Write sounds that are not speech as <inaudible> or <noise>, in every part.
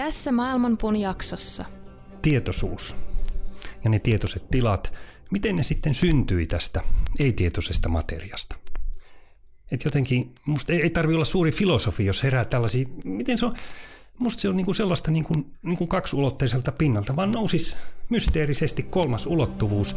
Tässä Maailmanpuun jaksossa. Tietoisuus ja ne tietoiset tilat, miten ne sitten syntyi tästä ei-tietoisesta materiasta. Et jotenkin, musta ei, tarvi olla suuri filosofi, jos herää tällaisia, miten se on, musta se on niinku sellaista niinku, niinku kaksuloteiselta pinnalta, vaan nousis mysteerisesti kolmas ulottuvuus.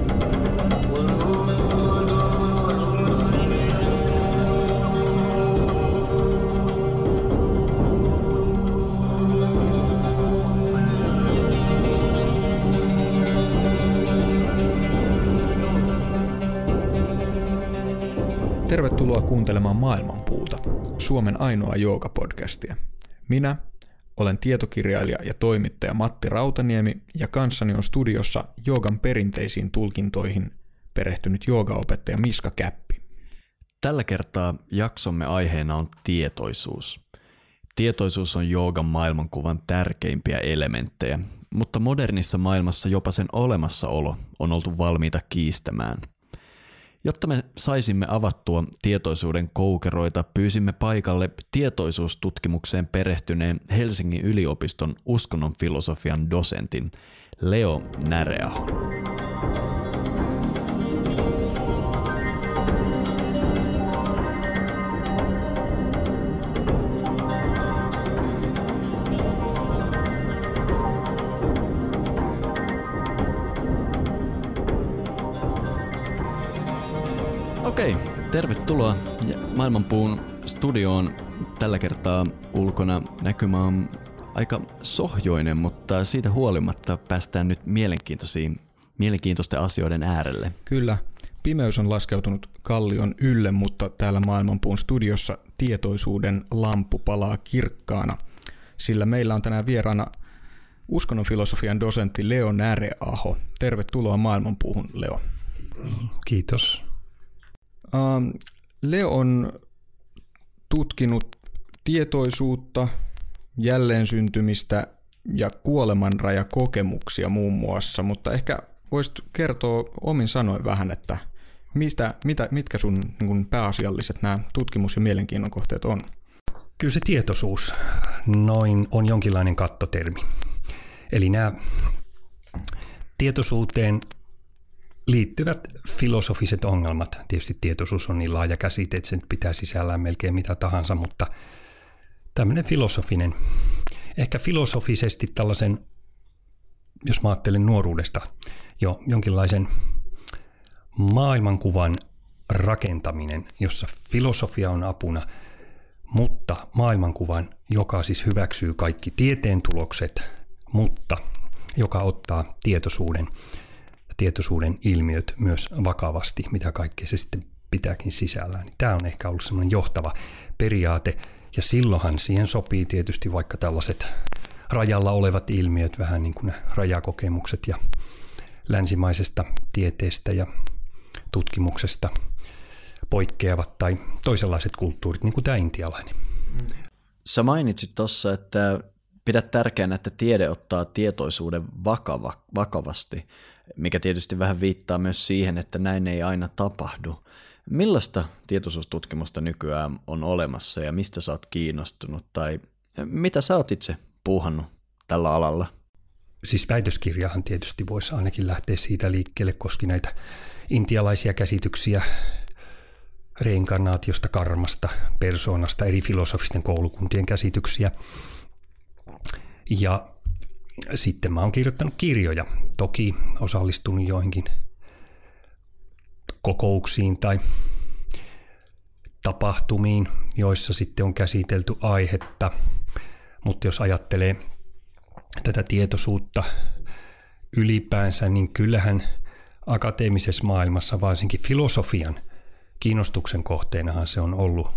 Kuuntelemaan Maailmanpuuta, Suomen ainoa joogapodcastia. Minä olen tietokirjailija ja toimittaja Matti Rautaniemi ja kanssani on studiossa joogan perinteisiin tulkintoihin perehtynyt joogaopettaja Miska Käppi. Tällä kertaa jaksomme aiheena on tietoisuus. Tietoisuus on joogan maailmankuvan tärkeimpiä elementtejä, mutta modernissa maailmassa jopa sen olemassaolo on oltu valmiita kiistämään – Jotta me saisimme avattua tietoisuuden koukeroita, pyysimme paikalle tietoisuustutkimukseen perehtyneen Helsingin yliopiston uskonnon filosofian dosentin Leo Näreahon. Tervetuloa Maailmanpuun studioon. Tällä kertaa ulkona näkymä on aika sohjoinen, mutta siitä huolimatta päästään nyt mielenkiintoisiin, mielenkiintoisten asioiden äärelle. Kyllä, pimeys on laskeutunut kallion ylle, mutta täällä Maailmanpuun studiossa tietoisuuden lampu palaa kirkkaana, sillä meillä on tänään vieraana uskonnon filosofian dosentti Leo Näreaho. Tervetuloa Maailmanpuuhun, Leo. Kiitos. Ähm, Leo on tutkinut tietoisuutta, jälleen syntymistä ja kuolemanrajakokemuksia muun muassa, mutta ehkä voisit kertoa omin sanoin vähän, että mitä, mitä, mitkä sun niin pääasialliset nämä tutkimus- ja mielenkiinnon kohteet on? Kyllä se tietoisuus noin on jonkinlainen kattotermi. Eli nämä tietoisuuteen liittyvät filosofiset ongelmat. Tietysti tietoisuus on niin laaja käsite, että sen pitää sisällään melkein mitä tahansa, mutta tämmöinen filosofinen, ehkä filosofisesti tällaisen, jos mä ajattelen nuoruudesta, jo jonkinlaisen maailmankuvan rakentaminen, jossa filosofia on apuna, mutta maailmankuvan, joka siis hyväksyy kaikki tieteen tulokset, mutta joka ottaa tietoisuuden tietoisuuden ilmiöt myös vakavasti, mitä kaikkea se sitten pitääkin sisällään. Niin tämä on ehkä ollut semmoinen johtava periaate, ja silloinhan siihen sopii tietysti vaikka tällaiset rajalla olevat ilmiöt, vähän niin kuin rajakokemukset ja länsimaisesta tieteestä ja tutkimuksesta poikkeavat tai toisenlaiset kulttuurit, niin kuin tämä intialainen. Sä mainitsit tuossa, että pidät tärkeänä, että tiede ottaa tietoisuuden vakava, vakavasti mikä tietysti vähän viittaa myös siihen, että näin ei aina tapahdu. Millaista tietoisuustutkimusta nykyään on olemassa ja mistä sä oot kiinnostunut tai mitä sä oot itse puuhannut tällä alalla? Siis väitöskirjahan tietysti voisi ainakin lähteä siitä liikkeelle, koski näitä intialaisia käsityksiä reinkarnaatiosta, karmasta, persoonasta, eri filosofisten koulukuntien käsityksiä. Ja sitten mä oon kirjoittanut kirjoja. Toki osallistunut joihinkin kokouksiin tai tapahtumiin, joissa sitten on käsitelty aihetta. Mutta jos ajattelee tätä tietoisuutta ylipäänsä, niin kyllähän akateemisessa maailmassa, varsinkin filosofian kiinnostuksen kohteenahan se on ollut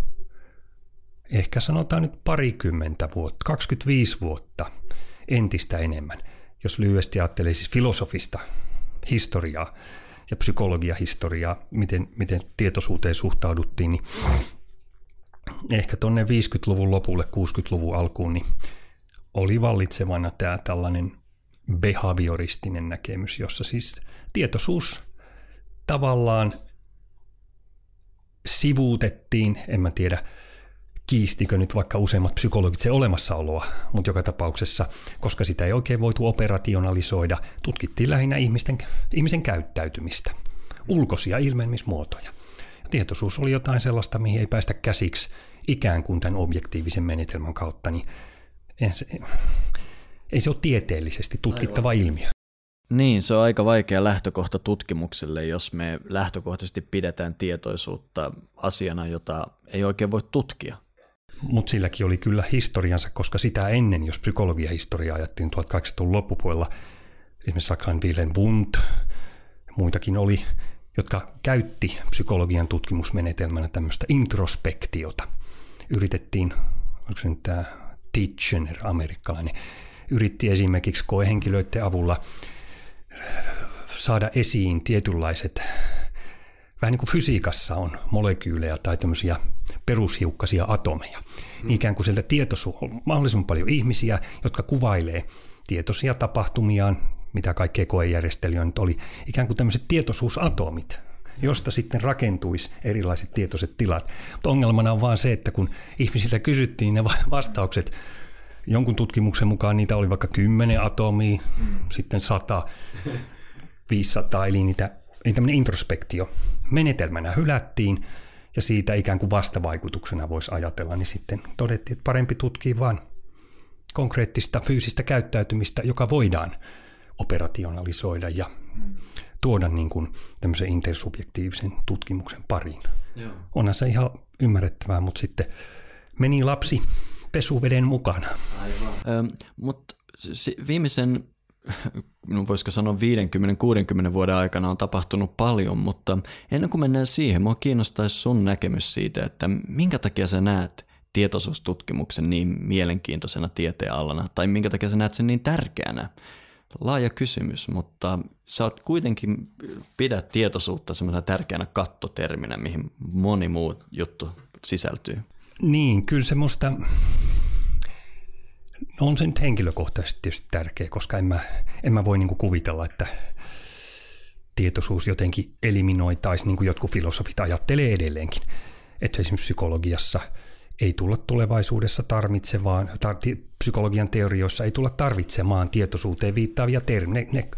ehkä sanotaan nyt parikymmentä vuotta, 25 vuotta – entistä enemmän. jos lyhyesti ajattelee siis filosofista historiaa ja psykologiahistoriaa, miten, miten tietoisuuteen suhtauduttiin, niin ehkä tuonne 50-luvun lopulle, 60-luvun alkuun, niin oli vallitsevana tämä tällainen behavioristinen näkemys, jossa siis tietoisuus tavallaan sivuutettiin, en mä tiedä, kiistikö nyt vaikka useimmat psykologit se olemassaoloa, mutta joka tapauksessa, koska sitä ei oikein voitu operationalisoida, tutkittiin lähinnä ihmisten, ihmisen käyttäytymistä, ulkoisia ilmenemismuotoja. Tietoisuus oli jotain sellaista, mihin ei päästä käsiksi ikään kuin tämän objektiivisen menetelmän kautta, niin ei se, ei se ole tieteellisesti tutkittava Aivan. ilmiö. Niin, se on aika vaikea lähtökohta tutkimukselle, jos me lähtökohtaisesti pidetään tietoisuutta asiana, jota ei oikein voi tutkia. Mutta silläkin oli kyllä historiansa, koska sitä ennen, jos psykologiahistoriaa ajattiin 1800-luvun loppupuolella, esimerkiksi Saksan Wilhelm Wundt, muitakin oli, jotka käytti psykologian tutkimusmenetelmänä tämmöistä introspektiota. Yritettiin, onko se nyt tämä Titchener, amerikkalainen, yritti esimerkiksi koehenkilöiden avulla saada esiin tietynlaiset, vähän niin kuin fysiikassa on molekyylejä tai tämmöisiä perushiukkasia atomeja. Mm. Ikään kuin sieltä tietoisuus, mahdollisimman paljon ihmisiä, jotka kuvailee tietoisia tapahtumiaan, mitä kaikkea koejärjestelyä nyt oli, ikään kuin tämmöiset tietoisuusatomit, josta sitten rakentuisi erilaiset tietoiset tilat. Mutta ongelmana on vaan se, että kun ihmisiltä kysyttiin ne vastaukset, jonkun tutkimuksen mukaan niitä oli vaikka 10 atomia, mm. sitten 100, 500, eli niitä, niin tämmöinen introspektio menetelmänä hylättiin, ja siitä ikään kuin vastavaikutuksena voisi ajatella, niin sitten todettiin, että parempi tutkia vain konkreettista fyysistä käyttäytymistä, joka voidaan operationalisoida ja tuoda niin kuin tämmöisen intersubjektiivisen tutkimuksen pariin. Joo. Onhan se ihan ymmärrettävää, mutta sitten meni lapsi pesuveden mukana. Aivan. Ähm, mutta viimeisen voisiko sanoa 50-60 vuoden aikana on tapahtunut paljon, mutta ennen kuin mennään siihen, mua kiinnostaisi sun näkemys siitä, että minkä takia sä näet tietoisuustutkimuksen niin mielenkiintoisena tieteenalana, tai minkä takia sä näet sen niin tärkeänä. Laaja kysymys, mutta sä oot kuitenkin pidät tietoisuutta semmoisena tärkeänä kattoterminä, mihin moni muu juttu sisältyy. Niin, kyllä se musta No on se nyt henkilökohtaisesti tietysti tärkeä, koska en mä, en mä voi niinku kuvitella, että tietoisuus jotenkin eliminoitaisi, niin kuin jotkut filosofit ajattelee edelleenkin. Että esimerkiksi psykologiassa ei tulla tulevaisuudessa tarvitsemaan, tar- psykologian teorioissa ei tulla tarvitsemaan tietoisuuteen viittaavia termejä. Ne, ne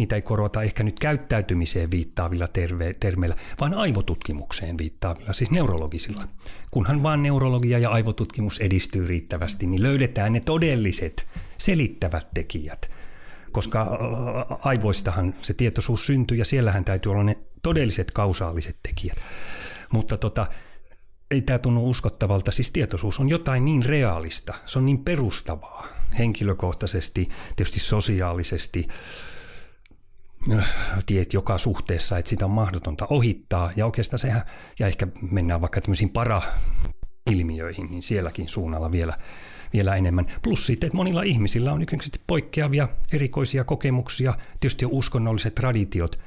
niitä ei korvata ehkä nyt käyttäytymiseen viittaavilla terve, termeillä, vaan aivotutkimukseen viittaavilla, siis neurologisilla. Kunhan vaan neurologia ja aivotutkimus edistyy riittävästi, niin löydetään ne todelliset selittävät tekijät. Koska aivoistahan se tietoisuus syntyy ja siellähän täytyy olla ne todelliset kausaaliset tekijät. Mutta tota, ei tämä tunnu uskottavalta. Siis tietoisuus on jotain niin reaalista, se on niin perustavaa henkilökohtaisesti, tietysti sosiaalisesti, tiet joka suhteessa, että sitä on mahdotonta ohittaa. Ja oikeastaan sehän, ja ehkä mennään vaikka tämmöisiin para-ilmiöihin, niin sielläkin suunnalla vielä, vielä enemmän. Plus sitten, että monilla ihmisillä on yksinkertaisesti poikkeavia erikoisia kokemuksia, tietysti on uskonnolliset traditiot.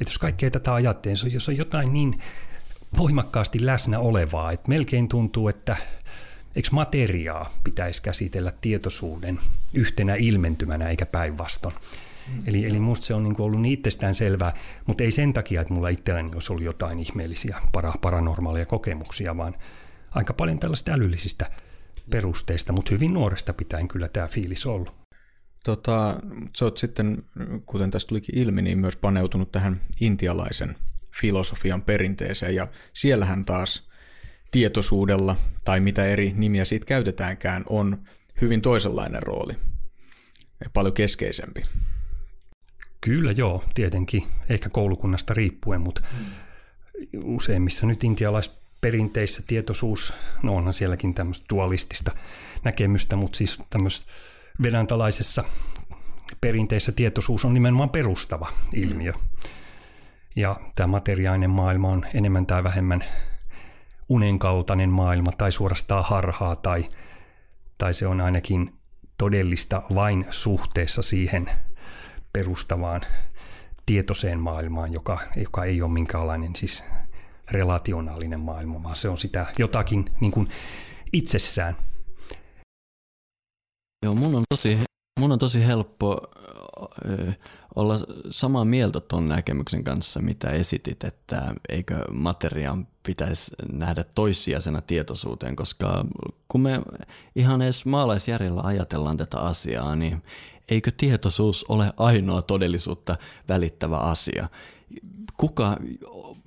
Että jos kaikkea tätä ajattelee, jos on jotain niin voimakkaasti läsnä olevaa, että melkein tuntuu, että eikö materiaa pitäisi käsitellä tietoisuuden yhtenä ilmentymänä eikä päinvastoin. Eli, eli musta se on niin ollut niin itsestään selvää, mutta ei sen takia, että mulla itselläni olisi ollut jotain ihmeellisiä para, paranormaaleja kokemuksia, vaan aika paljon tällaista älyllisistä perusteista, mutta hyvin nuoresta pitäen kyllä tämä fiilis ollut. Tota, sä oot sitten, kuten tästä tulikin ilmi, niin myös paneutunut tähän intialaisen filosofian perinteeseen, ja siellähän taas tietoisuudella, tai mitä eri nimiä siitä käytetäänkään, on hyvin toisenlainen rooli, ja paljon keskeisempi. Kyllä joo, tietenkin, ehkä koulukunnasta riippuen, mutta hmm. useimmissa nyt intialaisperinteissä tietoisuus, no onhan sielläkin tämmöistä dualistista näkemystä, mutta siis tämmöistä vedantalaisessa perinteissä tietoisuus on nimenomaan perustava ilmiö. Ja tämä materiaalinen maailma on enemmän tai vähemmän unenkaltainen maailma tai suorastaan harhaa tai, tai se on ainakin todellista vain suhteessa siihen – perustavaan tietoiseen maailmaan, joka, joka ei ole minkäänlainen siis relationaalinen maailma, vaan se on sitä jotakin niin kuin itsessään. Joo, mun on tosi, mun on tosi helppo olla samaa mieltä tuon näkemyksen kanssa, mitä esitit, että eikö materiaan pitäisi nähdä toissijaisena tietoisuuteen, koska kun me ihan edes maalaisjärjellä ajatellaan tätä asiaa, niin eikö tietoisuus ole ainoa todellisuutta välittävä asia? Kuka,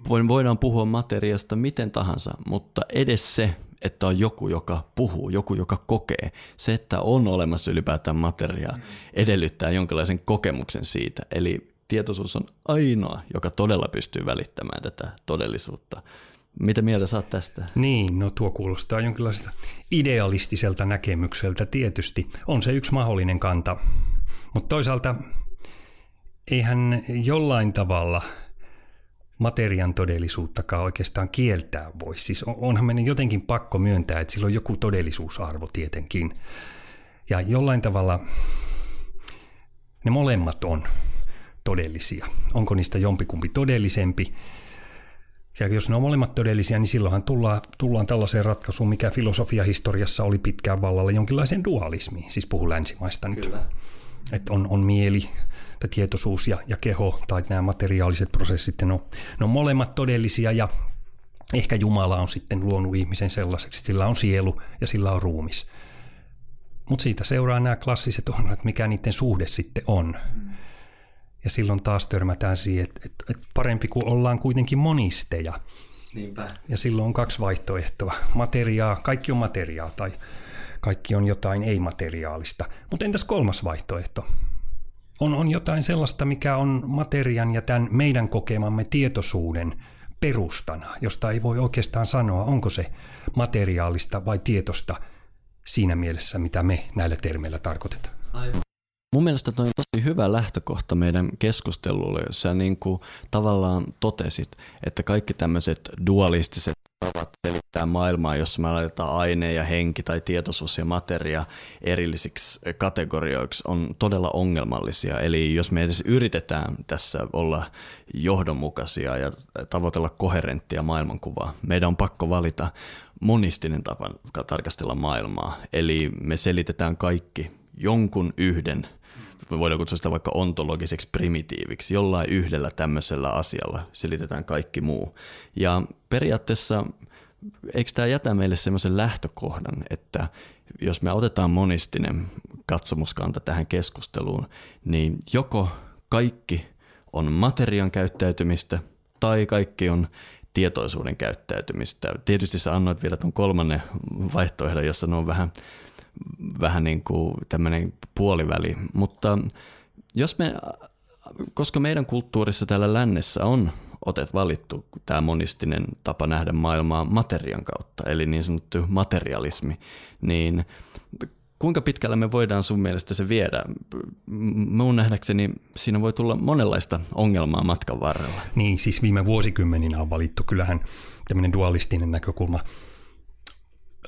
voidaan puhua materiasta miten tahansa, mutta edes se, että on joku, joka puhuu, joku, joka kokee. Se, että on olemassa ylipäätään materiaa, edellyttää jonkinlaisen kokemuksen siitä. Eli tietoisuus on ainoa, joka todella pystyy välittämään tätä todellisuutta. Mitä mieltä saat tästä? Niin, no tuo kuulostaa jonkinlaista idealistiselta näkemykseltä tietysti. On se yksi mahdollinen kanta, mutta toisaalta eihän jollain tavalla – materian todellisuuttakaan oikeastaan kieltää voi. Siis onhan meidän jotenkin pakko myöntää, että sillä on joku todellisuusarvo tietenkin. Ja jollain tavalla ne molemmat on todellisia. Onko niistä jompikumpi todellisempi? Ja jos ne on molemmat todellisia, niin silloinhan tullaan, tullaan tällaiseen ratkaisuun, mikä filosofiahistoriassa oli pitkään vallalla, jonkinlaisen dualismiin. Siis puhun länsimaista nyt. Kyllä. Että on, on mieli, tai tietoisuus ja, ja keho tai nämä materiaaliset prosessit, ne on, ne on molemmat todellisia ja ehkä Jumala on sitten luonut ihmisen sellaiseksi, että sillä on sielu ja sillä on ruumis. Mutta siitä seuraa nämä klassiset ongelmat, mikä niiden suhde sitten on. Ja silloin taas törmätään siihen, että, että, että parempi kuin ollaan kuitenkin monisteja. Niinpä. Ja silloin on kaksi vaihtoehtoa. Materiaa, kaikki on materiaa tai kaikki on jotain ei-materiaalista. Mutta entäs kolmas vaihtoehto? On, on jotain sellaista, mikä on materian ja tämän meidän kokemamme tietoisuuden perustana, josta ei voi oikeastaan sanoa, onko se materiaalista vai tietosta siinä mielessä, mitä me näillä termeillä tarkoitetaan. Aivan. Mun mielestä toi on tosi hyvä lähtökohta meidän keskustelulle, jos sä niin kuin tavallaan totesit, että kaikki tämmöiset dualistiset tavat selittää maailmaa, jossa me laitetaan aine ja henki tai tietoisuus ja materia erillisiksi kategorioiksi, on todella ongelmallisia. Eli jos me edes yritetään tässä olla johdonmukaisia ja tavoitella koherenttia maailmankuvaa, meidän on pakko valita monistinen tapa tarkastella maailmaa. Eli me selitetään kaikki jonkun yhden voidaan kutsua sitä vaikka ontologiseksi primitiiviksi. Jollain yhdellä tämmöisellä asialla selitetään kaikki muu. Ja periaatteessa eikö tämä jätä meille semmoisen lähtökohdan, että jos me otetaan monistinen katsomuskanta tähän keskusteluun, niin joko kaikki on materian käyttäytymistä tai kaikki on tietoisuuden käyttäytymistä. Tietysti sä annoit vielä tuon kolmannen vaihtoehdon, jossa on vähän vähän niin kuin tämmöinen puoliväli. Mutta jos me, koska meidän kulttuurissa täällä lännessä on otet valittu tämä monistinen tapa nähdä maailmaa materian kautta, eli niin sanottu materialismi, niin kuinka pitkällä me voidaan sun mielestä se viedä? Mun nähdäkseni siinä voi tulla monenlaista ongelmaa matkan varrella. Niin, siis viime vuosikymmeninä on valittu kyllähän tämmöinen dualistinen näkökulma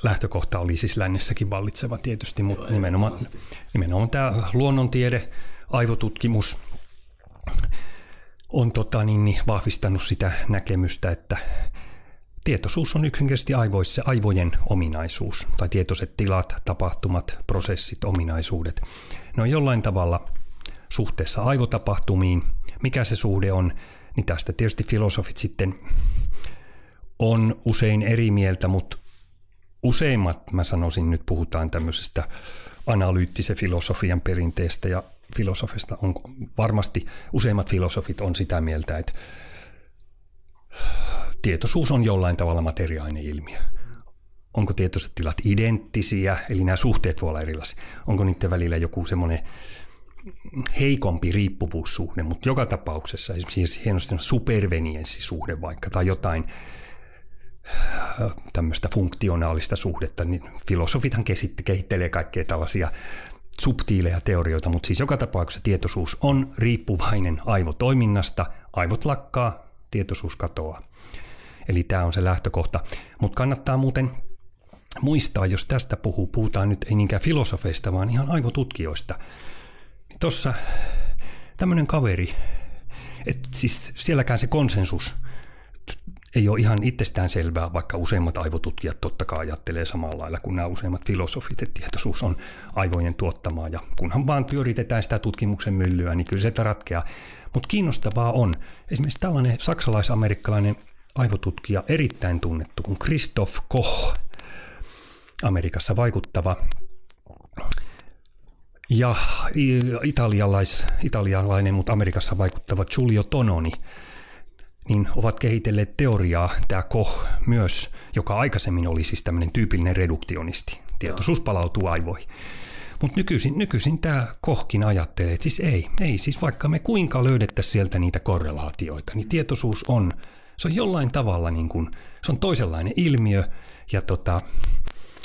lähtökohta oli siis lännessäkin vallitseva tietysti, mutta nimenomaan, nimenomaan tämä luonnontiede, aivotutkimus on tota, niin, niin, vahvistanut sitä näkemystä, että tietoisuus on yksinkertaisesti aivoissa aivojen ominaisuus, tai tietoiset tilat, tapahtumat, prosessit, ominaisuudet. Ne on jollain tavalla suhteessa aivotapahtumiin. Mikä se suhde on, niin tästä tietysti filosofit sitten on usein eri mieltä, mutta useimmat, mä sanoisin nyt puhutaan tämmöisestä analyyttisen filosofian perinteestä ja filosofista on varmasti useimmat filosofit on sitä mieltä, että tietoisuus on jollain tavalla materiaalinen ilmiö. Onko tietoiset tilat identtisiä, eli nämä suhteet voi olla erilaisia. Onko niiden välillä joku semmoinen heikompi riippuvuussuhde, mutta joka tapauksessa esimerkiksi hienosti supervenienssisuhde vaikka tai jotain tämmöistä funktionaalista suhdetta, niin filosofithan kehittelee kaikkea tällaisia subtiileja teorioita, mutta siis joka tapauksessa tietoisuus on riippuvainen aivotoiminnasta, aivot lakkaa, tietoisuus katoaa. Eli tämä on se lähtökohta. Mutta kannattaa muuten muistaa, jos tästä puhuu, puhutaan nyt ei niinkään filosofeista, vaan ihan aivotutkijoista. Tuossa tämmöinen kaveri, että siis sielläkään se konsensus ei ole ihan itsestään selvää, vaikka useimmat aivotutkijat totta kai ajattelee samalla lailla kuin nämä useimmat filosofit, että tietoisuus on aivojen tuottamaa ja kunhan vaan pyöritetään sitä tutkimuksen myllyä, niin kyllä se ratkeaa. Mutta kiinnostavaa on. Esimerkiksi tällainen saksalais-amerikkalainen aivotutkija, erittäin tunnettu kuin Christoph Koch, Amerikassa vaikuttava. Ja italialais, italialainen, mutta Amerikassa vaikuttava Giulio Tononi, niin ovat kehitelleet teoriaa, tämä Koch myös, joka aikaisemmin oli siis tämmöinen tyypillinen reduktionisti. Tietoisuus palautuu aivoihin. Mutta nykyisin, nykyisin tämä kohkin ajattelee, että siis ei, ei, siis vaikka me kuinka löydettäisiin sieltä niitä korrelaatioita, niin tietoisuus on, se on jollain tavalla niin kuin, se on toisenlainen ilmiö ja tota,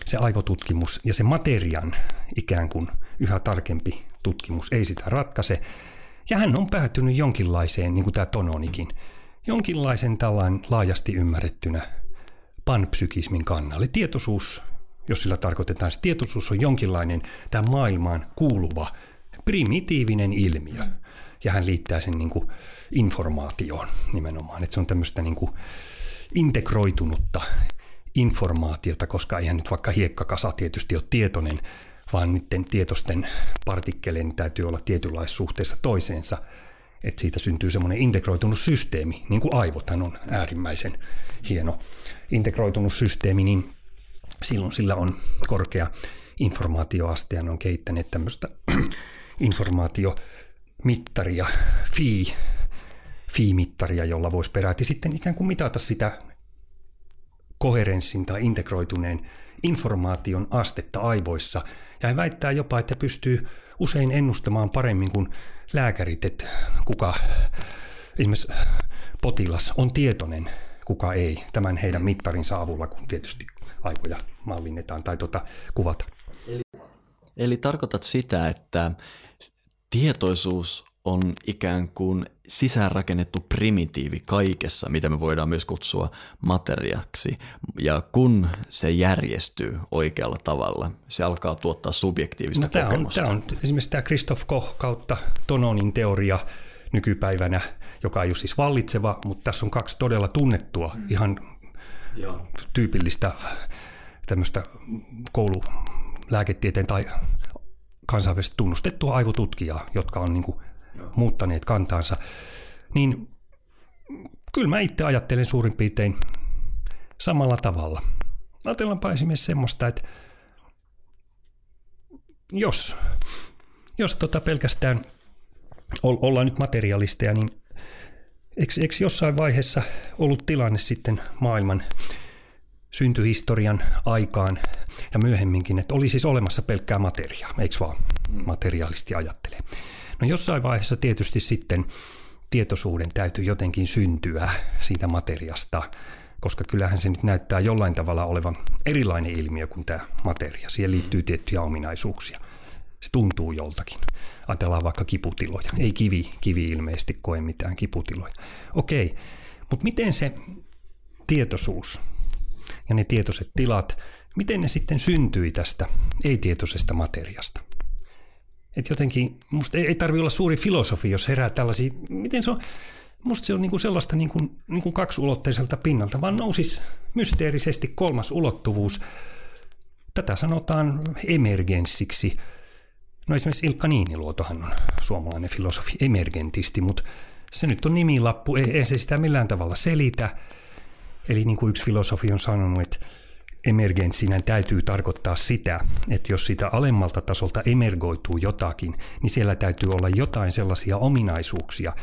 se aivotutkimus ja se materian ikään kuin yhä tarkempi tutkimus ei sitä ratkaise. Ja hän on päätynyt jonkinlaiseen, niin kuin tämä Tononikin, jonkinlaisen tällainen laajasti ymmärrettynä panpsykismin kannalle. Tietoisuus jos sillä tarkoitetaan, että tietoisuus on jonkinlainen tämä maailmaan kuuluva primitiivinen ilmiö. Ja hän liittää sen niin kuin informaatioon nimenomaan, että se on tämmöistä niin kuin integroitunutta informaatiota, koska eihän nyt vaikka hiekkakasa tietysti ole tietoinen, vaan niiden tietoisten partikkeleiden täytyy olla tietynlaisessa suhteessa toiseensa, että siitä syntyy semmoinen integroitunut systeemi, niin kuin aivothan on äärimmäisen hieno integroitunut systeemi, niin silloin sillä on korkea informaatioaste ja ne on kehittäneet tämmöistä <clears throat> informaatiomittaria, phi, phi-mittaria, jolla voisi peräti sitten ikään kuin mitata sitä koherenssin tai integroituneen informaation astetta aivoissa. Ja hän väittää jopa, että pystyy usein ennustamaan paremmin kuin lääkärit, että kuka esimerkiksi potilas on tietoinen, kuka ei, tämän heidän mittarinsa avulla, kun tietysti aivoja mallinnetaan tai tuota, kuvata. Eli, tarkoitat sitä, että tietoisuus on ikään kuin sisäänrakennettu primitiivi kaikessa, mitä me voidaan myös kutsua materiaksi. Ja kun se järjestyy oikealla tavalla, se alkaa tuottaa subjektiivista no, tämä kokemusta. On, tämä on esimerkiksi tämä Christoph Koch kautta Tononin teoria nykypäivänä, joka ei ole siis vallitseva, mutta tässä on kaksi todella tunnettua, mm. ihan Joo. tyypillistä tämmöistä koululääketieteen tai kansainvälisesti tunnustettua aivotutkijaa, jotka on niin kuin muuttaneet kantaansa, niin kyllä mä itse ajattelen suurin piirtein samalla tavalla. Ajatellaanpa esimerkiksi semmoista, että jos, jos tota pelkästään ollaan nyt materialisteja, niin eikö, eikö jossain vaiheessa ollut tilanne sitten maailman syntyhistorian aikaan ja myöhemminkin, että oli siis olemassa pelkkää materiaa, eikö vaan mm. materiaalisti ajattelee. No jossain vaiheessa tietysti sitten tietoisuuden täytyy jotenkin syntyä siitä materiasta, koska kyllähän se nyt näyttää jollain tavalla olevan erilainen ilmiö kuin tämä materia. Siihen liittyy tiettyjä ominaisuuksia. Se tuntuu joltakin. Ajatellaan vaikka kiputiloja. Ei kivi, kivi ilmeisesti koe mitään kiputiloja. Okei, mutta miten se tietoisuus ja ne tietoiset tilat, miten ne sitten syntyi tästä ei-tietoisesta materiasta? Et jotenkin, musta ei, ei olla suuri filosofi, jos herää tällaisia, miten se on, musta se on niinku sellaista niinku, niinku kaksuloteiselta pinnalta, vaan nousis mysteerisesti kolmas ulottuvuus. Tätä sanotaan emergenssiksi. No esimerkiksi Ilkka Niiniluotohan on suomalainen filosofi, emergentisti, mutta se nyt on nimilappu, ei, ei se sitä millään tavalla selitä. Eli niin kuin yksi filosofi on sanonut, että emergenssinä täytyy tarkoittaa sitä, että jos sitä alemmalta tasolta emergoituu jotakin, niin siellä täytyy olla jotain sellaisia ominaisuuksia,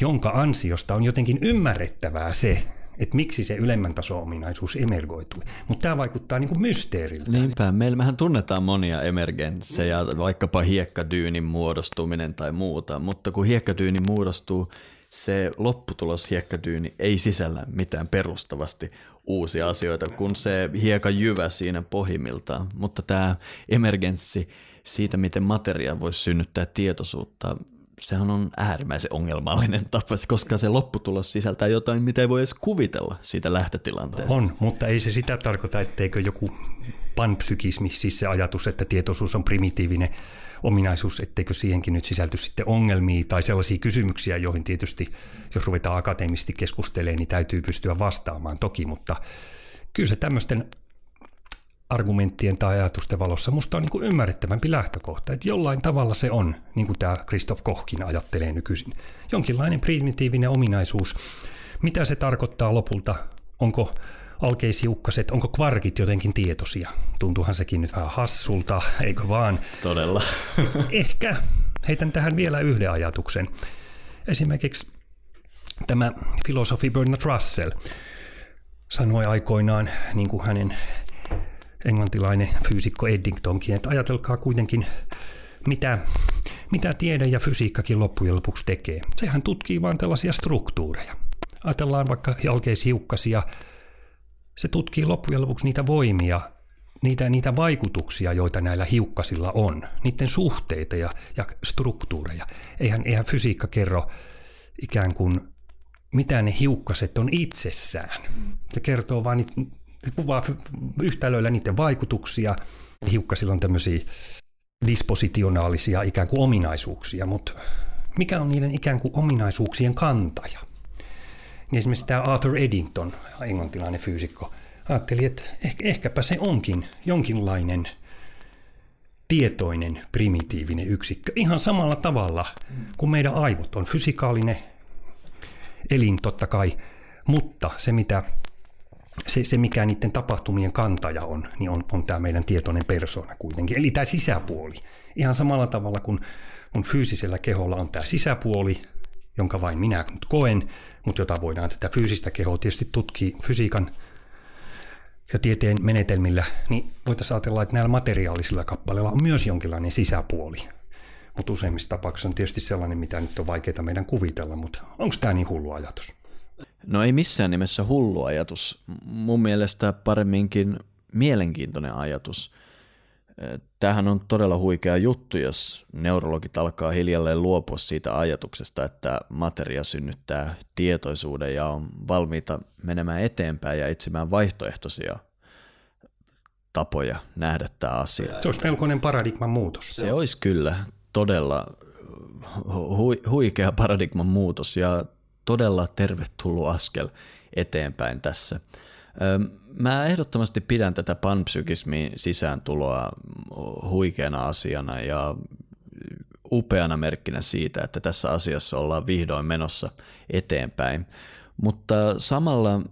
jonka ansiosta on jotenkin ymmärrettävää se, että miksi se ylemmän tason ominaisuus emergoitui. Mutta tämä vaikuttaa niin kuin mysteeriltä. Niinpä, meillähän tunnetaan monia emergenssejä, vaikkapa hiekkadyynin muodostuminen tai muuta, mutta kun hiekkadyyni muodostuu, se lopputulos hiekkadyyni ei sisällä mitään perustavasti uusia asioita, kun se hieka jyvä siinä pohjimmiltaan. Mutta tämä emergenssi siitä, miten materia voisi synnyttää tietoisuutta, sehän on äärimmäisen ongelmallinen tapa, koska se lopputulos sisältää jotain, mitä ei voi edes kuvitella siitä lähtötilanteesta. On, mutta ei se sitä tarkoita, etteikö joku panpsykismi, siis se ajatus, että tietoisuus on primitiivinen ominaisuus, etteikö siihenkin nyt sisälty sitten ongelmia tai sellaisia kysymyksiä, joihin tietysti, jos ruvetaan akateemisesti keskustelemaan, niin täytyy pystyä vastaamaan toki, mutta kyllä se tämmöisten argumenttien tai ajatusten valossa musta on niin kuin ymmärrettävämpi lähtökohta, että jollain tavalla se on, niin kuin tämä Christoph Kochkin ajattelee nykyisin, jonkinlainen primitiivinen ominaisuus. Mitä se tarkoittaa lopulta? Onko alkeisiukkaset, onko kvarkit jotenkin tietoisia? Tuntuuhan sekin nyt vähän hassulta, eikö vaan? Todella. <laughs> Ehkä heitän tähän vielä yhden ajatuksen. Esimerkiksi tämä filosofi Bernard Russell sanoi aikoinaan, niin kuin hänen englantilainen fyysikko Eddingtonkin, että ajatelkaa kuitenkin, mitä, mitä tiede ja fysiikkakin loppujen lopuksi tekee. Sehän tutkii vain tällaisia struktuureja. Ajatellaan vaikka jalkeishiukkasia, se tutkii loppujen lopuksi niitä voimia, niitä, niitä vaikutuksia, joita näillä hiukkasilla on, niiden suhteita ja, ja struktuureja. Eihän, eihän fysiikka kerro ikään kuin, mitä ne hiukkaset on itsessään. Se kertoo vain se kuvaa yhtälöillä niiden vaikutuksia. Hiukkasilla on tämmöisiä dispositionaalisia ikään kuin ominaisuuksia, mutta mikä on niiden ikään kuin ominaisuuksien kantaja? Niin esimerkiksi tämä Arthur Eddington, englantilainen fyysikko, ajatteli, että ehkä, ehkäpä se onkin jonkinlainen tietoinen primitiivinen yksikkö. Ihan samalla tavalla kuin meidän aivot on fysikaalinen elin totta kai, mutta se mitä se, se mikä niiden tapahtumien kantaja on, niin on, on tämä meidän tietoinen persona kuitenkin. Eli tämä sisäpuoli. Ihan samalla tavalla kuin mun fyysisellä keholla on tämä sisäpuoli, jonka vain minä nyt koen, mutta jota voidaan sitä fyysistä kehoa tietysti tutkia fysiikan ja tieteen menetelmillä, niin voitaisiin ajatella, että näillä materiaalisilla kappaleilla on myös jonkinlainen sisäpuoli. Mutta useimmissa tapauksissa on tietysti sellainen, mitä nyt on vaikeaa meidän kuvitella, mutta onko tämä niin hullu ajatus? No ei missään nimessä hullu ajatus. Mun mielestä paremminkin mielenkiintoinen ajatus. Tämähän on todella huikea juttu, jos neurologit alkaa hiljalleen luopua siitä ajatuksesta, että materia synnyttää tietoisuuden ja on valmiita menemään eteenpäin ja etsimään vaihtoehtoisia tapoja nähdä tämä asia. Se olisi melkoinen paradigman muutos. Se olisi kyllä todella hu- huikea paradigman muutos ja todella tervetullut askel eteenpäin tässä. Mä ehdottomasti pidän tätä panpsykismin sisääntuloa huikeana asiana ja upeana merkkinä siitä, että tässä asiassa ollaan vihdoin menossa eteenpäin. Mutta samalla,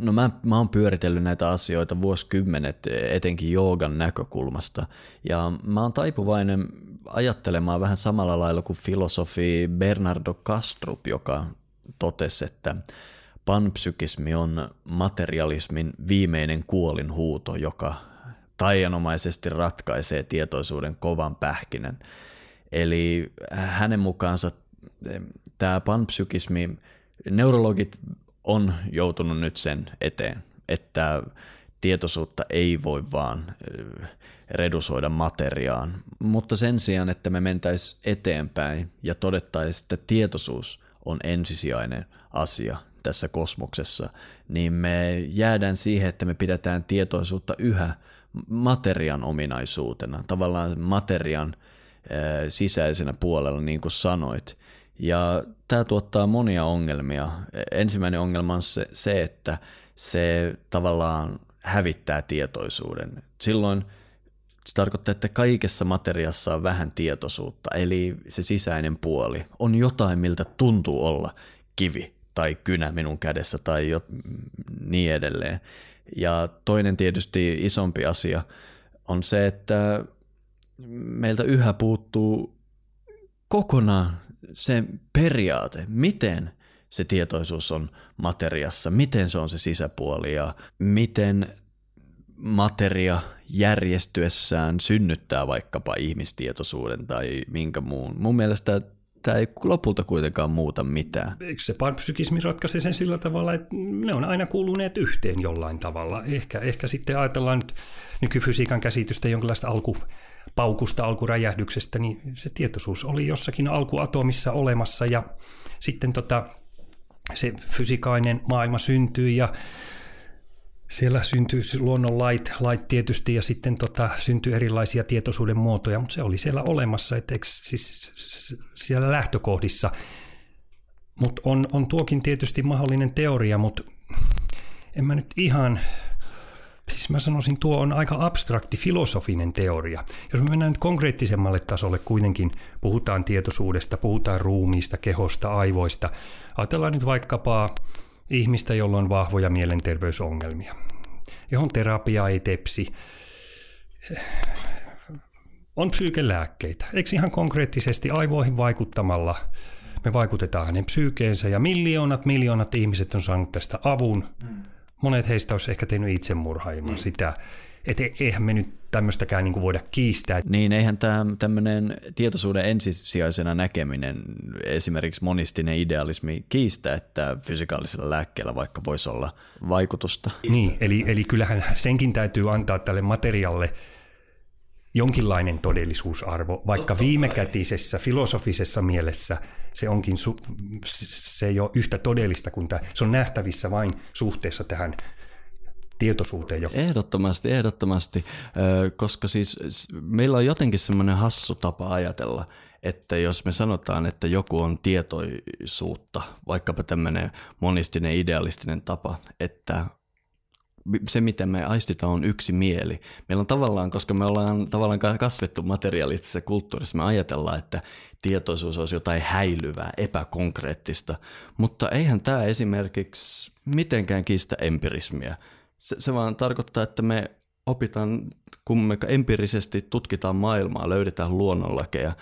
no mä, mä oon pyöritellyt näitä asioita vuosikymmenet etenkin joogan näkökulmasta, ja mä oon taipuvainen ajattelemaan vähän samalla lailla kuin filosofi Bernardo Kastrup, joka totesi, että panpsykismi on materialismin viimeinen kuolinhuuto, joka taianomaisesti ratkaisee tietoisuuden kovan pähkinän. Eli hänen mukaansa tämä panpsykismi, neurologit on joutunut nyt sen eteen, että tietoisuutta ei voi vaan eh, redusoida materiaan, mutta sen sijaan, että me mentäisiin eteenpäin ja todettaisiin, että tietoisuus on ensisijainen asia tässä kosmoksessa, niin me jäädään siihen, että me pidetään tietoisuutta yhä materian ominaisuutena, tavallaan materian sisäisenä puolella, niin kuin sanoit. Ja tämä tuottaa monia ongelmia. Ensimmäinen ongelma on se, että se tavallaan hävittää tietoisuuden. Silloin se tarkoittaa, että kaikessa materiassa on vähän tietoisuutta, eli se sisäinen puoli on jotain, miltä tuntuu olla kivi tai kynä minun kädessä tai jo, niin edelleen. Ja toinen tietysti isompi asia on se, että meiltä yhä puuttuu kokonaan se periaate, miten se tietoisuus on materiassa, miten se on se sisäpuoli ja miten materia järjestyessään synnyttää vaikkapa ihmistietoisuuden tai minkä muun. Mun mielestä tämä ei lopulta kuitenkaan muuta mitään. Eikö se panpsykismi ratkaise sen sillä tavalla, että ne on aina kuuluneet yhteen jollain tavalla? Ehkä, ehkä sitten ajatellaan nyt nykyfysiikan käsitystä jonkinlaista alku paukusta, alkuräjähdyksestä, niin se tietoisuus oli jossakin alkuatomissa olemassa ja sitten tota, se fysikainen maailma syntyi ja siellä syntyy luonnon lait, tietysti ja sitten tota, syntyy erilaisia tietoisuuden muotoja, mutta se oli siellä olemassa, että siis siellä lähtökohdissa. Mutta on, on tuokin tietysti mahdollinen teoria, mutta en mä nyt ihan, siis mä sanoisin, tuo on aika abstrakti filosofinen teoria. Jos me mennään nyt konkreettisemmalle tasolle kuitenkin, puhutaan tietoisuudesta, puhutaan ruumiista, kehosta, aivoista. Ajatellaan nyt vaikkapa ihmistä, jolla on vahvoja mielenterveysongelmia, johon terapia ei tepsi. On psyykelääkkeitä. Eikö ihan konkreettisesti aivoihin vaikuttamalla me vaikutetaan hänen psyykeensä ja miljoonat miljoonat ihmiset on saanut tästä avun. Monet heistä olisi ehkä tehnyt itsemurhaa ilman sitä. Että e- eihän me nyt tämmöistäkään niin voida kiistää. Niin, eihän tämä tämmöinen tietoisuuden ensisijaisena näkeminen, esimerkiksi monistinen idealismi, kiistä, että fysikaalisella lääkkeellä vaikka voisi olla vaikutusta. Niin, eli, eli kyllähän senkin täytyy antaa tälle materialle jonkinlainen todellisuusarvo, vaikka viimekätisessä filosofisessa mielessä se onkin su- se ei ole yhtä todellista kuin tämä. Se on nähtävissä vain suhteessa tähän tietoisuuteen. Jo. Ehdottomasti, ehdottomasti, koska siis meillä on jotenkin semmoinen hassu tapa ajatella, että jos me sanotaan, että joku on tietoisuutta, vaikkapa tämmöinen monistinen idealistinen tapa, että se, miten me aistitaan, on yksi mieli. Meillä on tavallaan, koska me ollaan tavallaan kasvettu materialistisessa kulttuurissa, me ajatellaan, että tietoisuus olisi jotain häilyvää, epäkonkreettista, mutta eihän tämä esimerkiksi mitenkään kiistä empirismiä. Se, se vaan tarkoittaa, että me opitaan, kun me empiirisesti tutkitaan maailmaa, löydetään luonnonlakeja,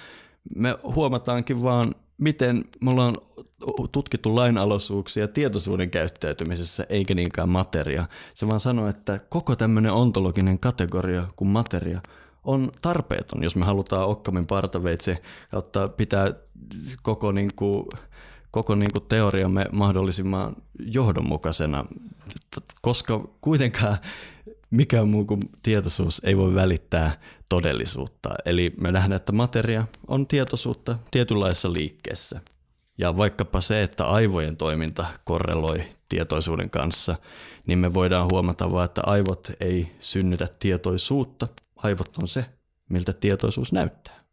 me huomataankin vaan, miten me ollaan tutkittu lainalaisuuksia tietoisuuden käyttäytymisessä, eikä niinkään materia. Se vaan sanoo, että koko tämmöinen ontologinen kategoria kuin materia on tarpeeton, jos me halutaan Okkamin partaveitse kautta pitää koko niin kuin, koko niin kuin teoriamme mahdollisimman johdonmukaisena, koska kuitenkaan mikään muu kuin tietoisuus ei voi välittää todellisuutta. Eli me nähdään, että materia on tietoisuutta tietynlaisessa liikkeessä. Ja vaikkapa se, että aivojen toiminta korreloi tietoisuuden kanssa, niin me voidaan huomata vaan, että aivot ei synnytä tietoisuutta. Aivot on se, miltä tietoisuus näyttää.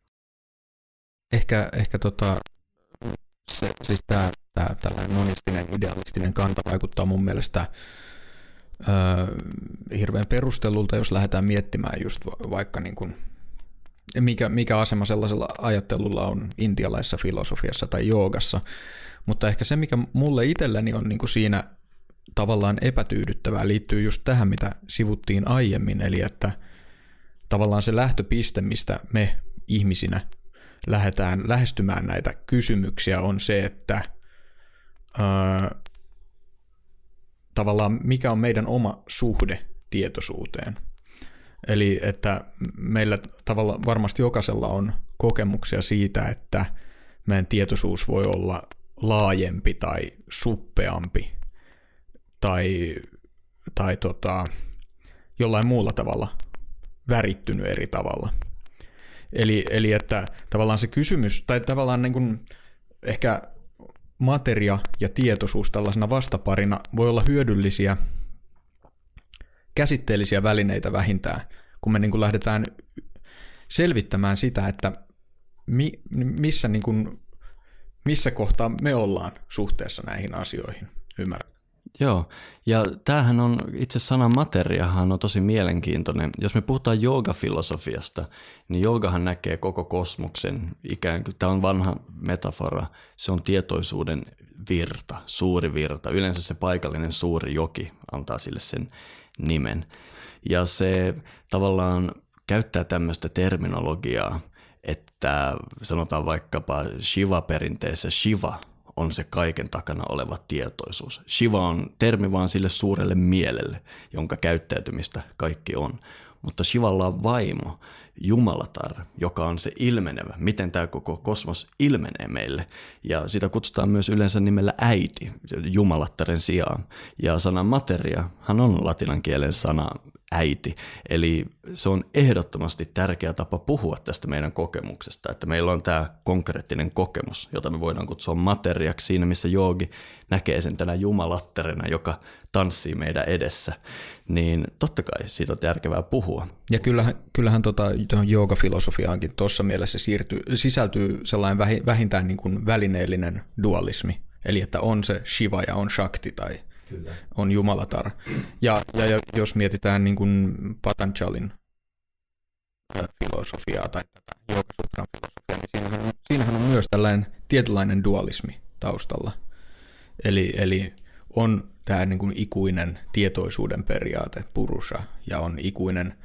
Ehkä, ehkä tota, se, siis tämä, tämä tällainen monistinen idealistinen kanta vaikuttaa mun mielestä öö, hirveän perustelulta, jos lähdetään miettimään just vaikka niin kuin, mikä, mikä asema sellaisella ajattelulla on intialaisessa filosofiassa tai joogassa. Mutta ehkä se, mikä mulle itselleni on niin kuin siinä tavallaan epätyydyttävää, liittyy just tähän, mitä sivuttiin aiemmin, eli että tavallaan se lähtöpiste, mistä me ihmisinä lähdetään lähestymään näitä kysymyksiä, on se, että öö, tavallaan mikä on meidän oma suhde tietoisuuteen. Eli että meillä tavalla varmasti jokaisella on kokemuksia siitä, että meidän tietoisuus voi olla laajempi tai suppeampi tai, tai tota, jollain muulla tavalla värittynyt eri tavalla. Eli, eli että tavallaan se kysymys, tai tavallaan niin kuin ehkä materia ja tietoisuus tällaisena vastaparina voi olla hyödyllisiä käsitteellisiä välineitä vähintään, kun me niin kuin lähdetään selvittämään sitä, että mi, missä, niin kuin, missä kohtaa me ollaan suhteessa näihin asioihin. Ymmärrän. Joo, ja tämähän on, itse sana materiahan on tosi mielenkiintoinen. Jos me puhutaan joogafilosofiasta, niin joogahan näkee koko kosmoksen ikään kuin, tämä on vanha metafora, se on tietoisuuden virta, suuri virta. Yleensä se paikallinen suuri joki antaa sille sen nimen. Ja se tavallaan käyttää tämmöistä terminologiaa, että sanotaan vaikkapa Shiva-perinteessä Shiva on se kaiken takana oleva tietoisuus. Shiva on termi vaan sille suurelle mielelle, jonka käyttäytymistä kaikki on. Mutta Shivalla on vaimo, Jumalatar, joka on se ilmenevä, miten tämä koko kosmos ilmenee meille. Ja sitä kutsutaan myös yleensä nimellä äiti, Jumalattaren sijaan. Ja sana materia, hän on latinan kielen sana, äiti. Eli se on ehdottomasti tärkeä tapa puhua tästä meidän kokemuksesta, että meillä on tämä konkreettinen kokemus, jota me voidaan kutsua materiaksi siinä, missä joogi näkee sen tänä jumalatterena, joka tanssii meidän edessä, niin totta kai siitä on järkevää puhua. Ja kyllähän, kyllähän tota, joogafilosofiaankin tuossa mielessä siirtyy, sisältyy sellainen vähintään niin kuin välineellinen dualismi, eli että on se Shiva ja on Shakti tai Kyllä. on Jumalatar. Ja, ja, ja jos mietitään niin kuin Patanjalin filosofiaa tai tätä Joogasutran filosofiaa, niin siinähän on, siinähän on myös tällainen tietynlainen dualismi taustalla. Eli, eli on tämä niin kuin ikuinen tietoisuuden periaate, purusha, ja on ikuinen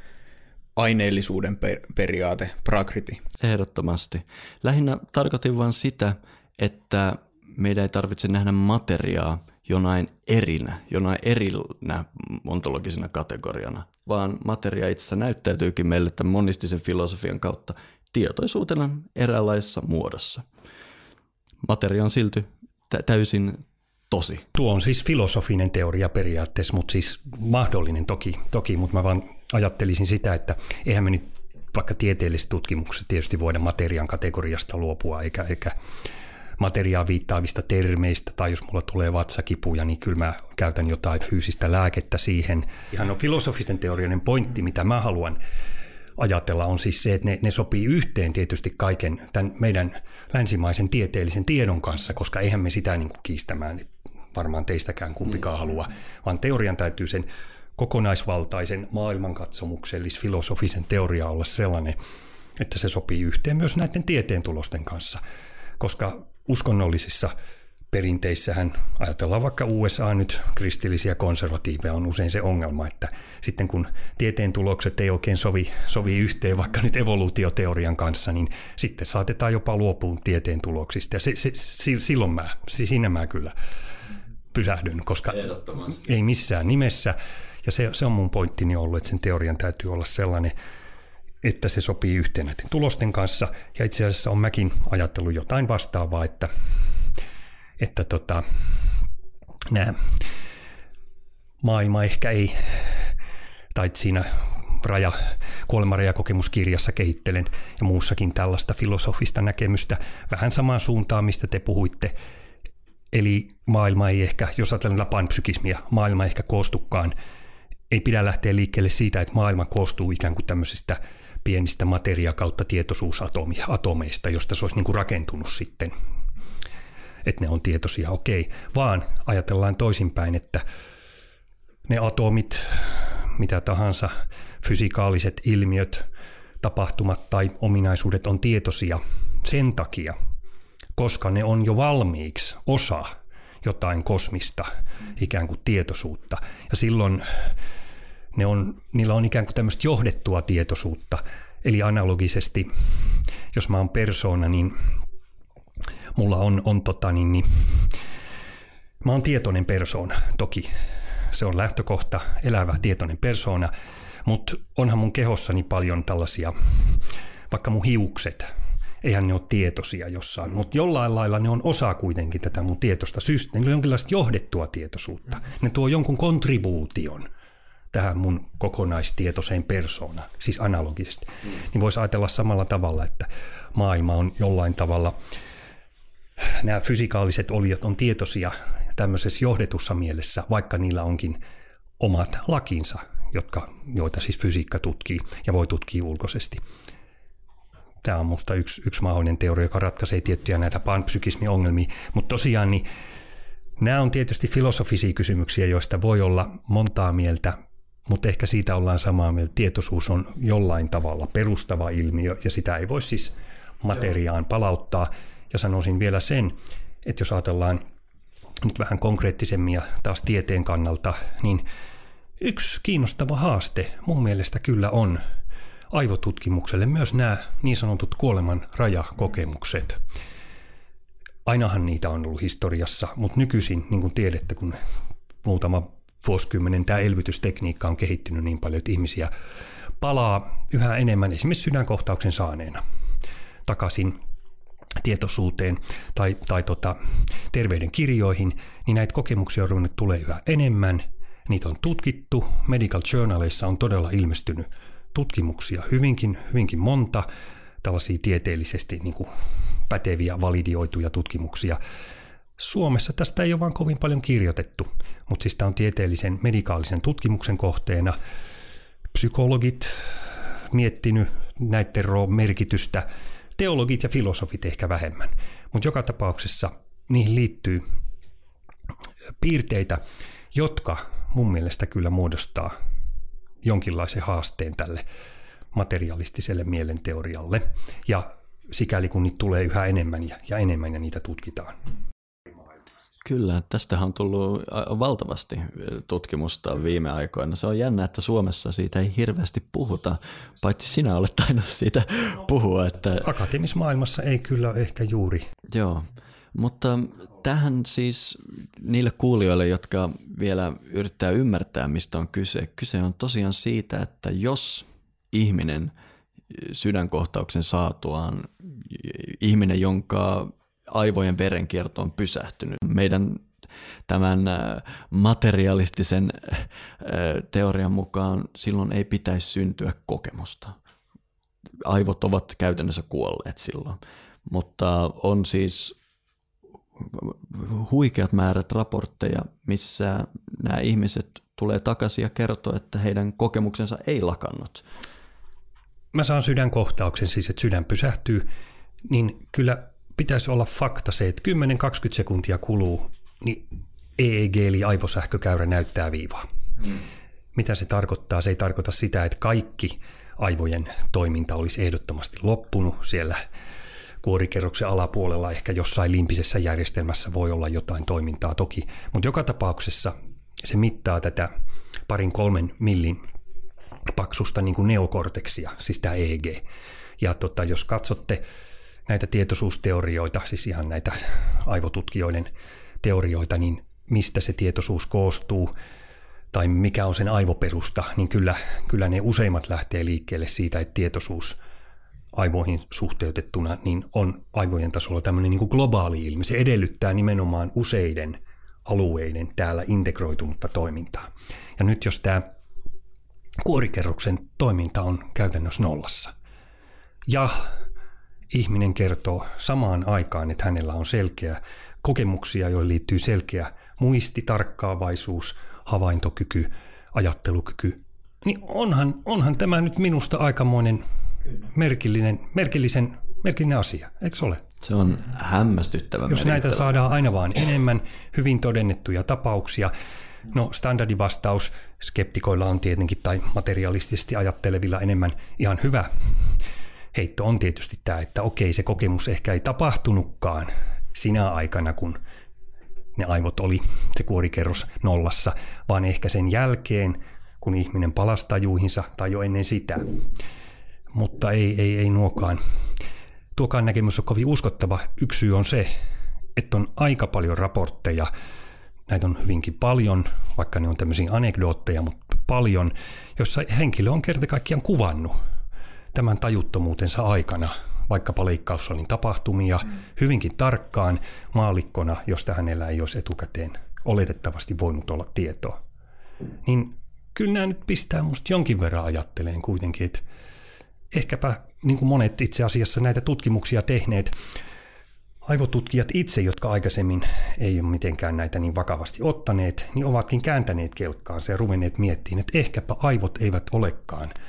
aineellisuuden per- periaate, prakriti. Ehdottomasti. Lähinnä tarkoitin vain sitä, että meidän ei tarvitse nähdä materiaa jonain erinä, jonain erinä ontologisena kategoriana, vaan materia itse näyttäytyykin meille tämän monistisen filosofian kautta tietoisuutena eräänlaisessa muodossa. Materia on silti täysin tosi. Tuo on siis filosofinen teoria periaatteessa, mutta siis mahdollinen toki, toki mutta mä vaan ajattelisin sitä, että eihän me nyt vaikka tieteellisessä tutkimuksessa tietysti voida materian kategoriasta luopua, eikä, eikä materiaan viittaavista termeistä, tai jos mulla tulee vatsakipuja, niin kyllä mä käytän jotain fyysistä lääkettä siihen. Ihan on filosofisten teorioiden pointti, mitä mä haluan ajatella, on siis se, että ne, ne sopii yhteen tietysti kaiken tämän meidän länsimaisen tieteellisen tiedon kanssa, koska eihän me sitä niin kuin kiistämään varmaan teistäkään kumpikaan halua, vaan teorian täytyy sen kokonaisvaltaisen maailmankatsomuksellis-filosofisen teoria olla sellainen, että se sopii yhteen myös näiden tieteen tulosten kanssa, koska uskonnollisissa perinteissähän, ajatellaan vaikka USA nyt, kristillisiä konservatiiveja on usein se ongelma, että sitten kun tieteen tulokset ei oikein sovi, sovi yhteen vaikka nyt evoluutioteorian kanssa, niin sitten saatetaan jopa luopua tieteen tuloksista. Ja se, se, silloin mä, siinä mä kyllä pysähdyn, koska ei missään nimessä. Ja se, se on mun pointtini ollut, että sen teorian täytyy olla sellainen, että se sopii yhteen näiden tulosten kanssa. Ja itse asiassa on mäkin ajatellut jotain vastaavaa, että, että tota, nämä maailma ehkä ei, tai siinä raja, kuolemarajakokemuskirjassa kehittelen ja muussakin tällaista filosofista näkemystä vähän samaan suuntaan, mistä te puhuitte. Eli maailma ei ehkä, jos ajatellaan panpsykismia, maailma ei ehkä koostukaan, ei pidä lähteä liikkeelle siitä, että maailma koostuu ikään kuin tämmöisistä pienistä materia kautta tietoisuusatomeista, josta se olisi niin kuin rakentunut sitten, että ne on tietoisia, okei, vaan ajatellaan toisinpäin, että ne atomit, mitä tahansa, fysikaaliset ilmiöt, tapahtumat tai ominaisuudet on tietoisia sen takia, koska ne on jo valmiiksi osa jotain kosmista ikään kuin tietoisuutta. Ja silloin ne on, niillä on ikään kuin tämmöistä johdettua tietoisuutta. Eli analogisesti, jos mä oon persoona, niin mulla on, on tota, niin, niin, mä oon tietoinen persoona, toki. Se on lähtökohta, elävä tietoinen persoona, mutta onhan mun kehossani paljon tällaisia, vaikka mun hiukset, eihän ne ole tietoisia jossain, mutta jollain lailla ne on osa kuitenkin tätä mun tietoista systeemiä, jonkinlaista johdettua tietoisuutta. Ne tuo jonkun kontribuution tähän mun kokonaistietoiseen persoonaan, siis analogisesti. Mm. Niin voisi ajatella samalla tavalla, että maailma on jollain tavalla, nämä fysikaaliset oliot on tietoisia tämmöisessä johdetussa mielessä, vaikka niillä onkin omat lakinsa, jotka, joita siis fysiikka tutkii ja voi tutkia ulkoisesti. Tämä on minusta yksi, yksi mahdollinen teoria, joka ratkaisee tiettyjä näitä panpsykismiongelmia, mutta tosiaan niin nämä on tietysti filosofisia kysymyksiä, joista voi olla montaa mieltä, mutta ehkä siitä ollaan samaa mieltä. Tietoisuus on jollain tavalla perustava ilmiö ja sitä ei voi siis materiaan palauttaa. Ja sanoisin vielä sen, että jos ajatellaan nyt vähän konkreettisemmin ja taas tieteen kannalta, niin yksi kiinnostava haaste mun mielestä kyllä on aivotutkimukselle myös nämä niin sanotut kuoleman rajakokemukset. Ainahan niitä on ollut historiassa, mutta nykyisin, niin kuin tiedätte, kun muutama vuosikymmenen tämä elvytystekniikka on kehittynyt niin paljon, että ihmisiä palaa yhä enemmän esimerkiksi sydänkohtauksen saaneena takaisin tietoisuuteen tai, tai tota, terveyden kirjoihin, niin näitä kokemuksia on tulee yhä enemmän. Niitä on tutkittu, medical journaleissa on todella ilmestynyt tutkimuksia hyvinkin, hyvinkin monta, tällaisia tieteellisesti niin kuin päteviä, validioituja tutkimuksia. Suomessa tästä ei ole vaan kovin paljon kirjoitettu, mutta siis tämä on tieteellisen medikaalisen tutkimuksen kohteena. Psykologit miettinyt näiden merkitystä, teologit ja filosofit ehkä vähemmän. Mutta joka tapauksessa niihin liittyy piirteitä, jotka mun mielestä kyllä muodostaa jonkinlaisen haasteen tälle materialistiselle mielenteorialle. Ja sikäli kun niitä tulee yhä enemmän ja, ja enemmän ja niitä tutkitaan. Kyllä, tästähän on tullut valtavasti tutkimusta viime aikoina. Se on jännä, että Suomessa siitä ei hirveästi puhuta, paitsi sinä olet tainnut siitä puhua. Että... Akateemismaailmassa ei kyllä ehkä juuri. Joo, mutta tähän siis niille kuulijoille, jotka vielä yrittää ymmärtää, mistä on kyse. Kyse on tosiaan siitä, että jos ihminen sydänkohtauksen saatuaan, ihminen, jonka aivojen verenkierto on pysähtynyt. Meidän tämän äh, materialistisen äh, teorian mukaan silloin ei pitäisi syntyä kokemusta. Aivot ovat käytännössä kuolleet silloin, mutta on siis huikeat määrät raportteja, missä nämä ihmiset tulee takaisin ja kertoo, että heidän kokemuksensa ei lakannut. Mä saan sydänkohtauksen, siis että sydän pysähtyy, niin kyllä pitäisi olla fakta se, että 10-20 sekuntia kuluu, niin EEG eli aivosähkökäyrä näyttää viivaa. Hmm. Mitä se tarkoittaa? Se ei tarkoita sitä, että kaikki aivojen toiminta olisi ehdottomasti loppunut siellä kuorikerroksen alapuolella. Ehkä jossain limpisessä järjestelmässä voi olla jotain toimintaa toki, mutta joka tapauksessa se mittaa tätä parin kolmen millin paksusta niin kuin neokorteksia, siis tämä EEG. Ja tota, jos katsotte näitä tietoisuusteorioita, siis ihan näitä aivotutkijoiden teorioita, niin mistä se tietoisuus koostuu tai mikä on sen aivoperusta, niin kyllä, kyllä ne useimmat lähtee liikkeelle siitä, että tietoisuus aivoihin suhteutettuna niin on aivojen tasolla tämmöinen niin kuin globaali ilmiö. Se edellyttää nimenomaan useiden alueiden täällä integroitunutta toimintaa. Ja nyt jos tämä kuorikerroksen toiminta on käytännössä nollassa ja ihminen kertoo samaan aikaan, että hänellä on selkeä kokemuksia, joihin liittyy selkeä muisti, tarkkaavaisuus, havaintokyky, ajattelukyky, niin onhan, onhan tämä nyt minusta aikamoinen merkillinen, merkillisen, merkillinen asia, eikö ole? Se on hämmästyttävä. Jos näitä saadaan aina vaan enemmän, hyvin todennettuja tapauksia, no standardivastaus skeptikoilla on tietenkin tai materialistisesti ajattelevilla enemmän ihan hyvä heitto on tietysti tämä, että okei, se kokemus ehkä ei tapahtunutkaan sinä aikana, kun ne aivot oli se kuorikerros nollassa, vaan ehkä sen jälkeen, kun ihminen palasi tajuihinsa tai jo ennen sitä. Mutta ei, ei, ei nuokaan. Tuokaan näkemys on kovin uskottava. Yksi syy on se, että on aika paljon raportteja, näitä on hyvinkin paljon, vaikka ne on tämmöisiä anekdootteja, mutta paljon, jossa henkilö on kerta kaikkiaan kuvannut tämän tajuttomuutensa aikana vaikkapa leikkaussalin tapahtumia mm. hyvinkin tarkkaan maalikkona, josta hänellä ei olisi etukäteen oletettavasti voinut olla tietoa. Niin kyllä nämä nyt pistää musta jonkin verran ajatteleen kuitenkin, että ehkäpä niin kuin monet itse asiassa näitä tutkimuksia tehneet aivotutkijat itse, jotka aikaisemmin ei ole mitenkään näitä niin vakavasti ottaneet, niin ovatkin kääntäneet kelkkaansa ja ruvenneet miettimään, että ehkäpä aivot eivät olekaan –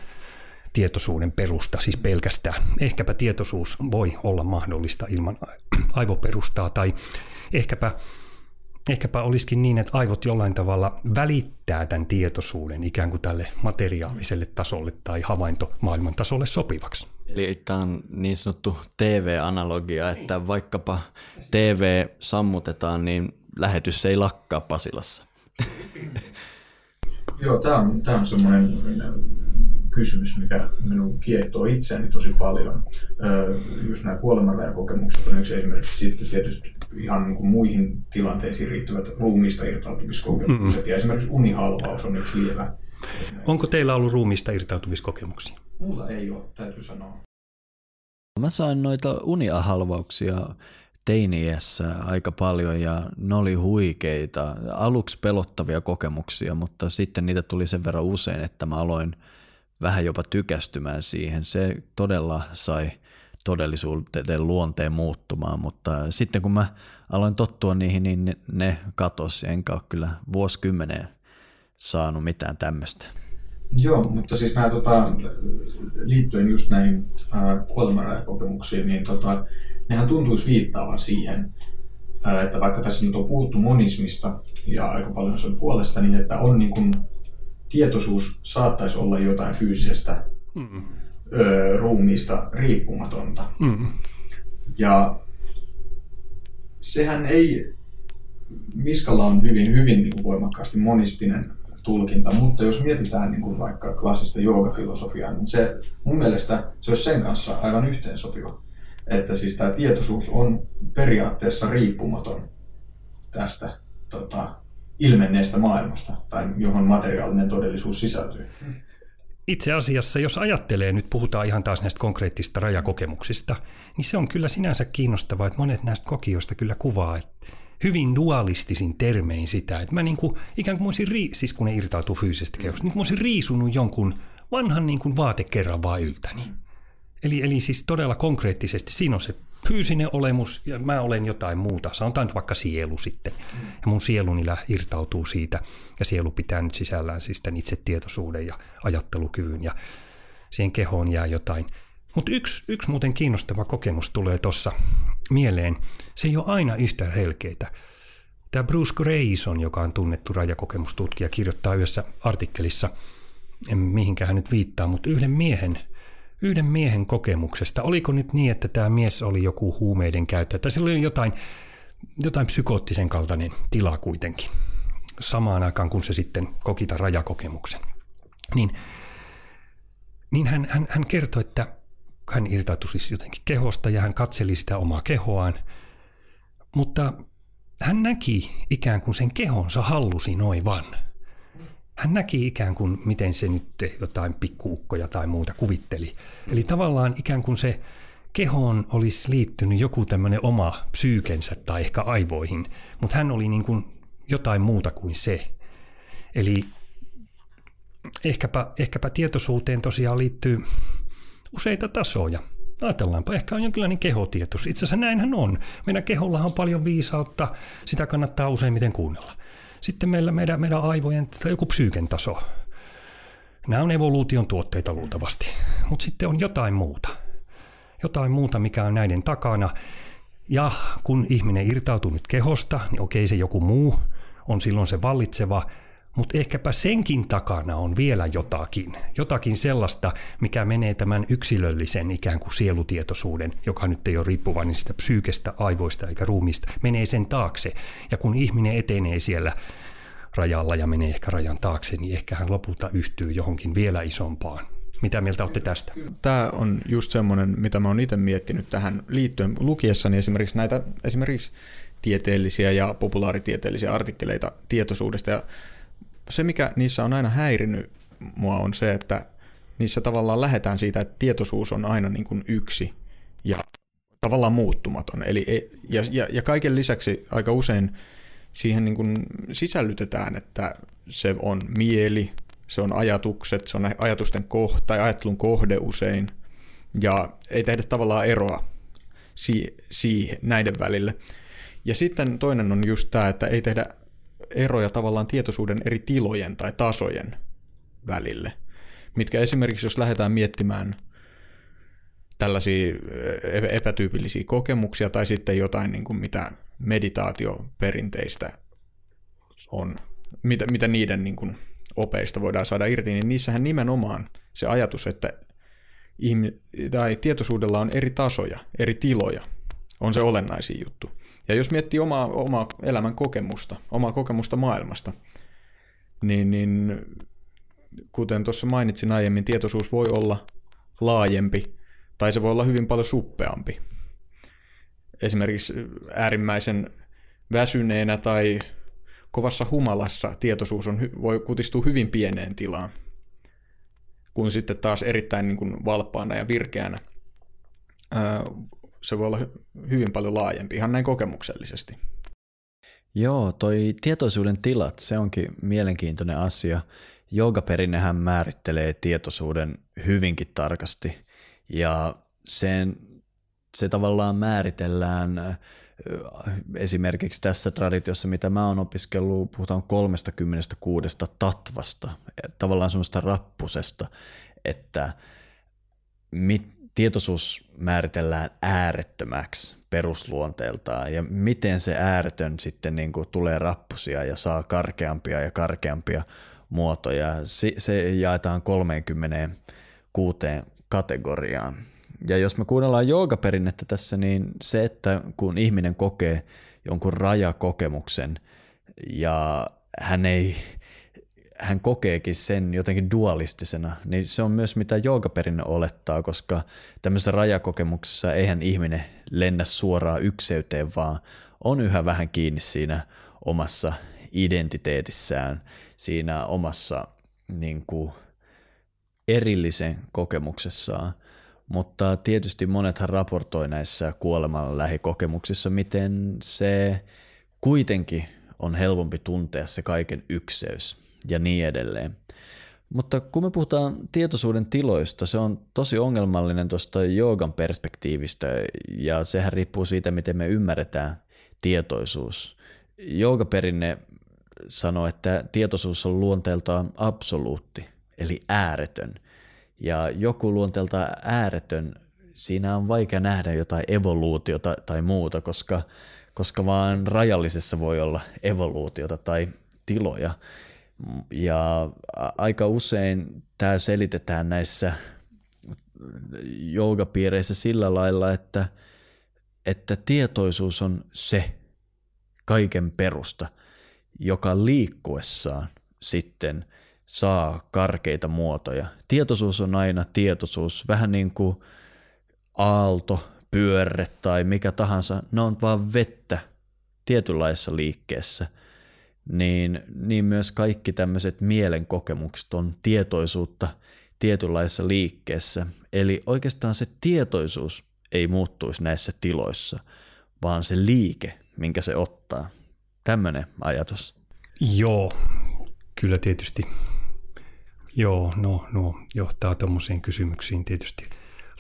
tietoisuuden perusta, siis pelkästään. Ehkäpä tietoisuus voi olla mahdollista ilman <clears throat> aivoperustaa tai ehkäpä, ehkäpä olisikin niin, että aivot jollain tavalla välittää tämän tietoisuuden ikään kuin tälle materiaaliselle tasolle tai havaintomaailman tasolle sopivaksi. Eli tämä on niin sanottu TV-analogia, että vaikkapa TV sammutetaan, niin lähetys ei lakkaa Pasilassa. <laughs> Joo, tämä on, tämä on semmoinen kysymys, mikä minun kiehtoo itseäni tosi paljon. Just nämä kuolemanrajakokemukset on yksi esimerkki. Sitten tietysti ihan niin kuin muihin tilanteisiin riittyvät ruumiista irtautumiskokemukset. Mm-hmm. Ja esimerkiksi unihalvaus on yksi lievä. Onko teillä ollut ruumiista irtautumiskokemuksia? Mulla ei ole, täytyy sanoa. Mä sain noita uniahalvauksia teiniässä aika paljon ja ne oli huikeita. Aluksi pelottavia kokemuksia, mutta sitten niitä tuli sen verran usein, että mä aloin vähän jopa tykästymään siihen. Se todella sai todellisuuden luonteen muuttumaan, mutta sitten kun mä aloin tottua niihin, niin ne katosi, enkä ole kyllä vuosikymmeneen saanut mitään tämmöistä. Joo, mutta siis nämä tota, liittyen just näihin kuolemanrajakokemuksiin, niin tota, nehän tuntuisi viittaavan siihen, että vaikka tässä nyt on puhuttu monismista ja aika paljon sen puolesta, niin että on niin kuin, tietoisuus saattaisi olla jotain fyysisestä mm. ö, ruumiista riippumatonta. Mm. Ja sehän ei, Miskalla on hyvin, hyvin niin kuin voimakkaasti monistinen tulkinta, mutta jos mietitään niin kuin vaikka klassista joogafilosofiaa, niin se mun mielestä se olisi sen kanssa aivan yhteensopiva. Että siis tämä tietoisuus on periaatteessa riippumaton tästä tota, ilmenneestä maailmasta, tai johon materiaalinen todellisuus sisältyy. Itse asiassa, jos ajattelee, nyt puhutaan ihan taas näistä konkreettisista rajakokemuksista, niin se on kyllä sinänsä kiinnostavaa, että monet näistä kokijoista kyllä kuvaa, että hyvin dualistisin termein sitä, että mä niin kuin, ikään kuin olisin, rii, siis kun ne irtautuu fyysisestä kehosta, niin kuin olisin riisunut jonkun vanhan niin kuin vaatekerran vaan yltäni. Eli, eli siis todella konkreettisesti siinä on se fyysinen olemus ja mä olen jotain muuta. Sanotaan nyt vaikka sielu sitten. Ja mun sieluni irtautuu siitä ja sielu pitää nyt sisällään siis tämän itsetietoisuuden ja ajattelukyvyn ja siihen kehoon jää jotain. Mutta yksi, yksi muuten kiinnostava kokemus tulee tuossa mieleen. Se ei ole aina yhtä helkeitä. Tämä Bruce Grayson, joka on tunnettu rajakokemustutkija, kirjoittaa yhdessä artikkelissa, en mihinkään hän nyt viittaa, mutta yhden miehen – yhden miehen kokemuksesta. Oliko nyt niin, että tämä mies oli joku huumeiden käyttäjä, tai sillä oli jotain, jotain psykoottisen kaltainen tila kuitenkin, samaan aikaan kun se sitten koki tämän rajakokemuksen. Niin, niin hän, hän, hän kertoi, että hän irtautui siis jotenkin kehosta ja hän katseli sitä omaa kehoaan, mutta hän näki ikään kuin sen kehonsa hallusi noin vaan – hän näki ikään kuin, miten se nyt jotain pikkuukkoja tai muuta kuvitteli. Eli tavallaan ikään kuin se kehoon olisi liittynyt joku tämmöinen oma psyykensä tai ehkä aivoihin, mutta hän oli niin kuin jotain muuta kuin se. Eli ehkäpä, ehkäpä tietoisuuteen tosiaan liittyy useita tasoja. Ajatellaanpa, ehkä on jonkinlainen kehotietos. Itse asiassa näinhän on. Meidän kehollahan on paljon viisautta, sitä kannattaa useimmiten kuunnella. Sitten meillä meidän, meidän aivojen tai joku psyyken taso. Nämä on evoluution tuotteita luultavasti. Mutta sitten on jotain muuta. Jotain muuta, mikä on näiden takana. Ja kun ihminen irtautuu nyt kehosta, niin okei se joku muu on silloin se vallitseva – mutta ehkäpä senkin takana on vielä jotakin. Jotakin sellaista, mikä menee tämän yksilöllisen ikään kuin sielutietoisuuden, joka nyt ei ole riippuvainen sitä psyykestä, aivoista eikä ruumista, menee sen taakse. Ja kun ihminen etenee siellä rajalla ja menee ehkä rajan taakse, niin ehkä hän lopulta yhtyy johonkin vielä isompaan. Mitä mieltä olette tästä? Tämä on just semmoinen, mitä mä oon itse miettinyt tähän liittyen lukiessani esimerkiksi näitä esimerkiksi tieteellisiä ja populaaritieteellisiä artikkeleita tietoisuudesta ja se, mikä niissä on aina häirinyt mua, on se, että niissä tavallaan lähdetään siitä, että tietoisuus on aina niin kuin yksi ja tavallaan muuttumaton. Eli, e, ja, ja, ja kaiken lisäksi aika usein siihen niin kuin sisällytetään, että se on mieli, se on ajatukset, se on ajatusten kohta tai ajattelun kohde usein, ja ei tehdä tavallaan eroa si- siihen, näiden välille. Ja sitten toinen on just tämä, että ei tehdä eroja tavallaan tietoisuuden eri tilojen tai tasojen välille, mitkä esimerkiksi jos lähdetään miettimään tällaisia epätyypillisiä kokemuksia tai sitten jotain, niin kuin mitä meditaatioperinteistä on, mitä, mitä niiden niin kuin opeista voidaan saada irti, niin niissähän nimenomaan se ajatus, että ihmi- tai tietoisuudella on eri tasoja, eri tiloja, on se olennaisin juttu. Ja jos miettii omaa, omaa elämän kokemusta, omaa kokemusta maailmasta, niin, niin kuten tuossa mainitsin aiemmin, tietoisuus voi olla laajempi tai se voi olla hyvin paljon suppeampi. Esimerkiksi äärimmäisen väsyneenä tai kovassa humalassa tietoisuus on, voi kutistua hyvin pieneen tilaan, kun sitten taas erittäin niin kuin valppaana ja virkeänä se voi olla hyvin paljon laajempi, ihan näin kokemuksellisesti. Joo, toi tietoisuuden tilat, se onkin mielenkiintoinen asia. Joogaperinnehän määrittelee tietoisuuden hyvinkin tarkasti ja sen, se tavallaan määritellään esimerkiksi tässä traditiossa, mitä mä oon opiskellut, puhutaan 36 tatvasta, tavallaan semmoista rappusesta, että mit, tietoisuus määritellään äärettömäksi perusluonteeltaan ja miten se ääretön sitten niin kuin tulee rappusia ja saa karkeampia ja karkeampia muotoja. Se jaetaan 36 kategoriaan. Ja jos me kuunnellaan joogaperinnettä tässä, niin se, että kun ihminen kokee jonkun rajakokemuksen ja hän ei hän kokeekin sen jotenkin dualistisena, niin se on myös mitä joogaperinne olettaa, koska tämmöisessä rajakokemuksessa eihän ihminen lennä suoraan ykseyteen, vaan on yhä vähän kiinni siinä omassa identiteetissään, siinä omassa niin kuin, erillisen kokemuksessaan. Mutta tietysti monethan raportoi näissä kuoleman lähikokemuksissa, miten se kuitenkin on helpompi tuntea se kaiken ykseys ja niin edelleen. Mutta kun me puhutaan tietoisuuden tiloista, se on tosi ongelmallinen tuosta joogan perspektiivistä ja sehän riippuu siitä, miten me ymmärretään tietoisuus. Joogaperinne sanoo, että tietoisuus on luonteeltaan absoluutti, eli ääretön. Ja joku luonteelta ääretön, siinä on vaikea nähdä jotain evoluutiota tai muuta, koska, koska vaan rajallisessa voi olla evoluutiota tai tiloja. Ja aika usein tämä selitetään näissä joogapiireissä sillä lailla, että, että tietoisuus on se kaiken perusta, joka liikkuessaan sitten saa karkeita muotoja. Tietoisuus on aina tietoisuus, vähän niin kuin aalto, pyörre tai mikä tahansa, ne on vaan vettä tietynlaisessa liikkeessä – niin, niin myös kaikki tämmöiset mielenkokemukset on tietoisuutta tietynlaisessa liikkeessä. Eli oikeastaan se tietoisuus ei muuttuisi näissä tiloissa, vaan se liike, minkä se ottaa. Tämmöinen ajatus. Joo, kyllä tietysti. Joo, no, no johtaa tuommoisiin kysymyksiin tietysti.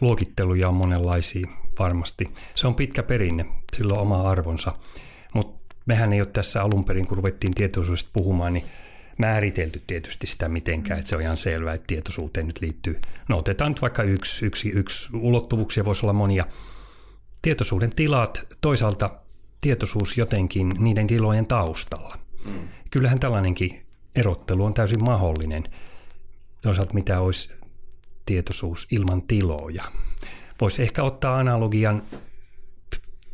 Luokitteluja on monenlaisia varmasti. Se on pitkä perinne, sillä on oma arvonsa. Mehän ei ole tässä alun perin, kun ruvettiin tietoisuudesta puhumaan, niin määritelty tietysti sitä mitenkään, että se on ihan selvää, että tietoisuuteen nyt liittyy. No otetaan nyt vaikka yksi, yksi, yksi ulottuvuuksia, voisi olla monia. Tietoisuuden tilat, toisaalta tietoisuus jotenkin niiden tilojen taustalla. Mm. Kyllähän tällainenkin erottelu on täysin mahdollinen. Toisaalta mitä olisi tietoisuus ilman tiloja. Voisi ehkä ottaa analogian,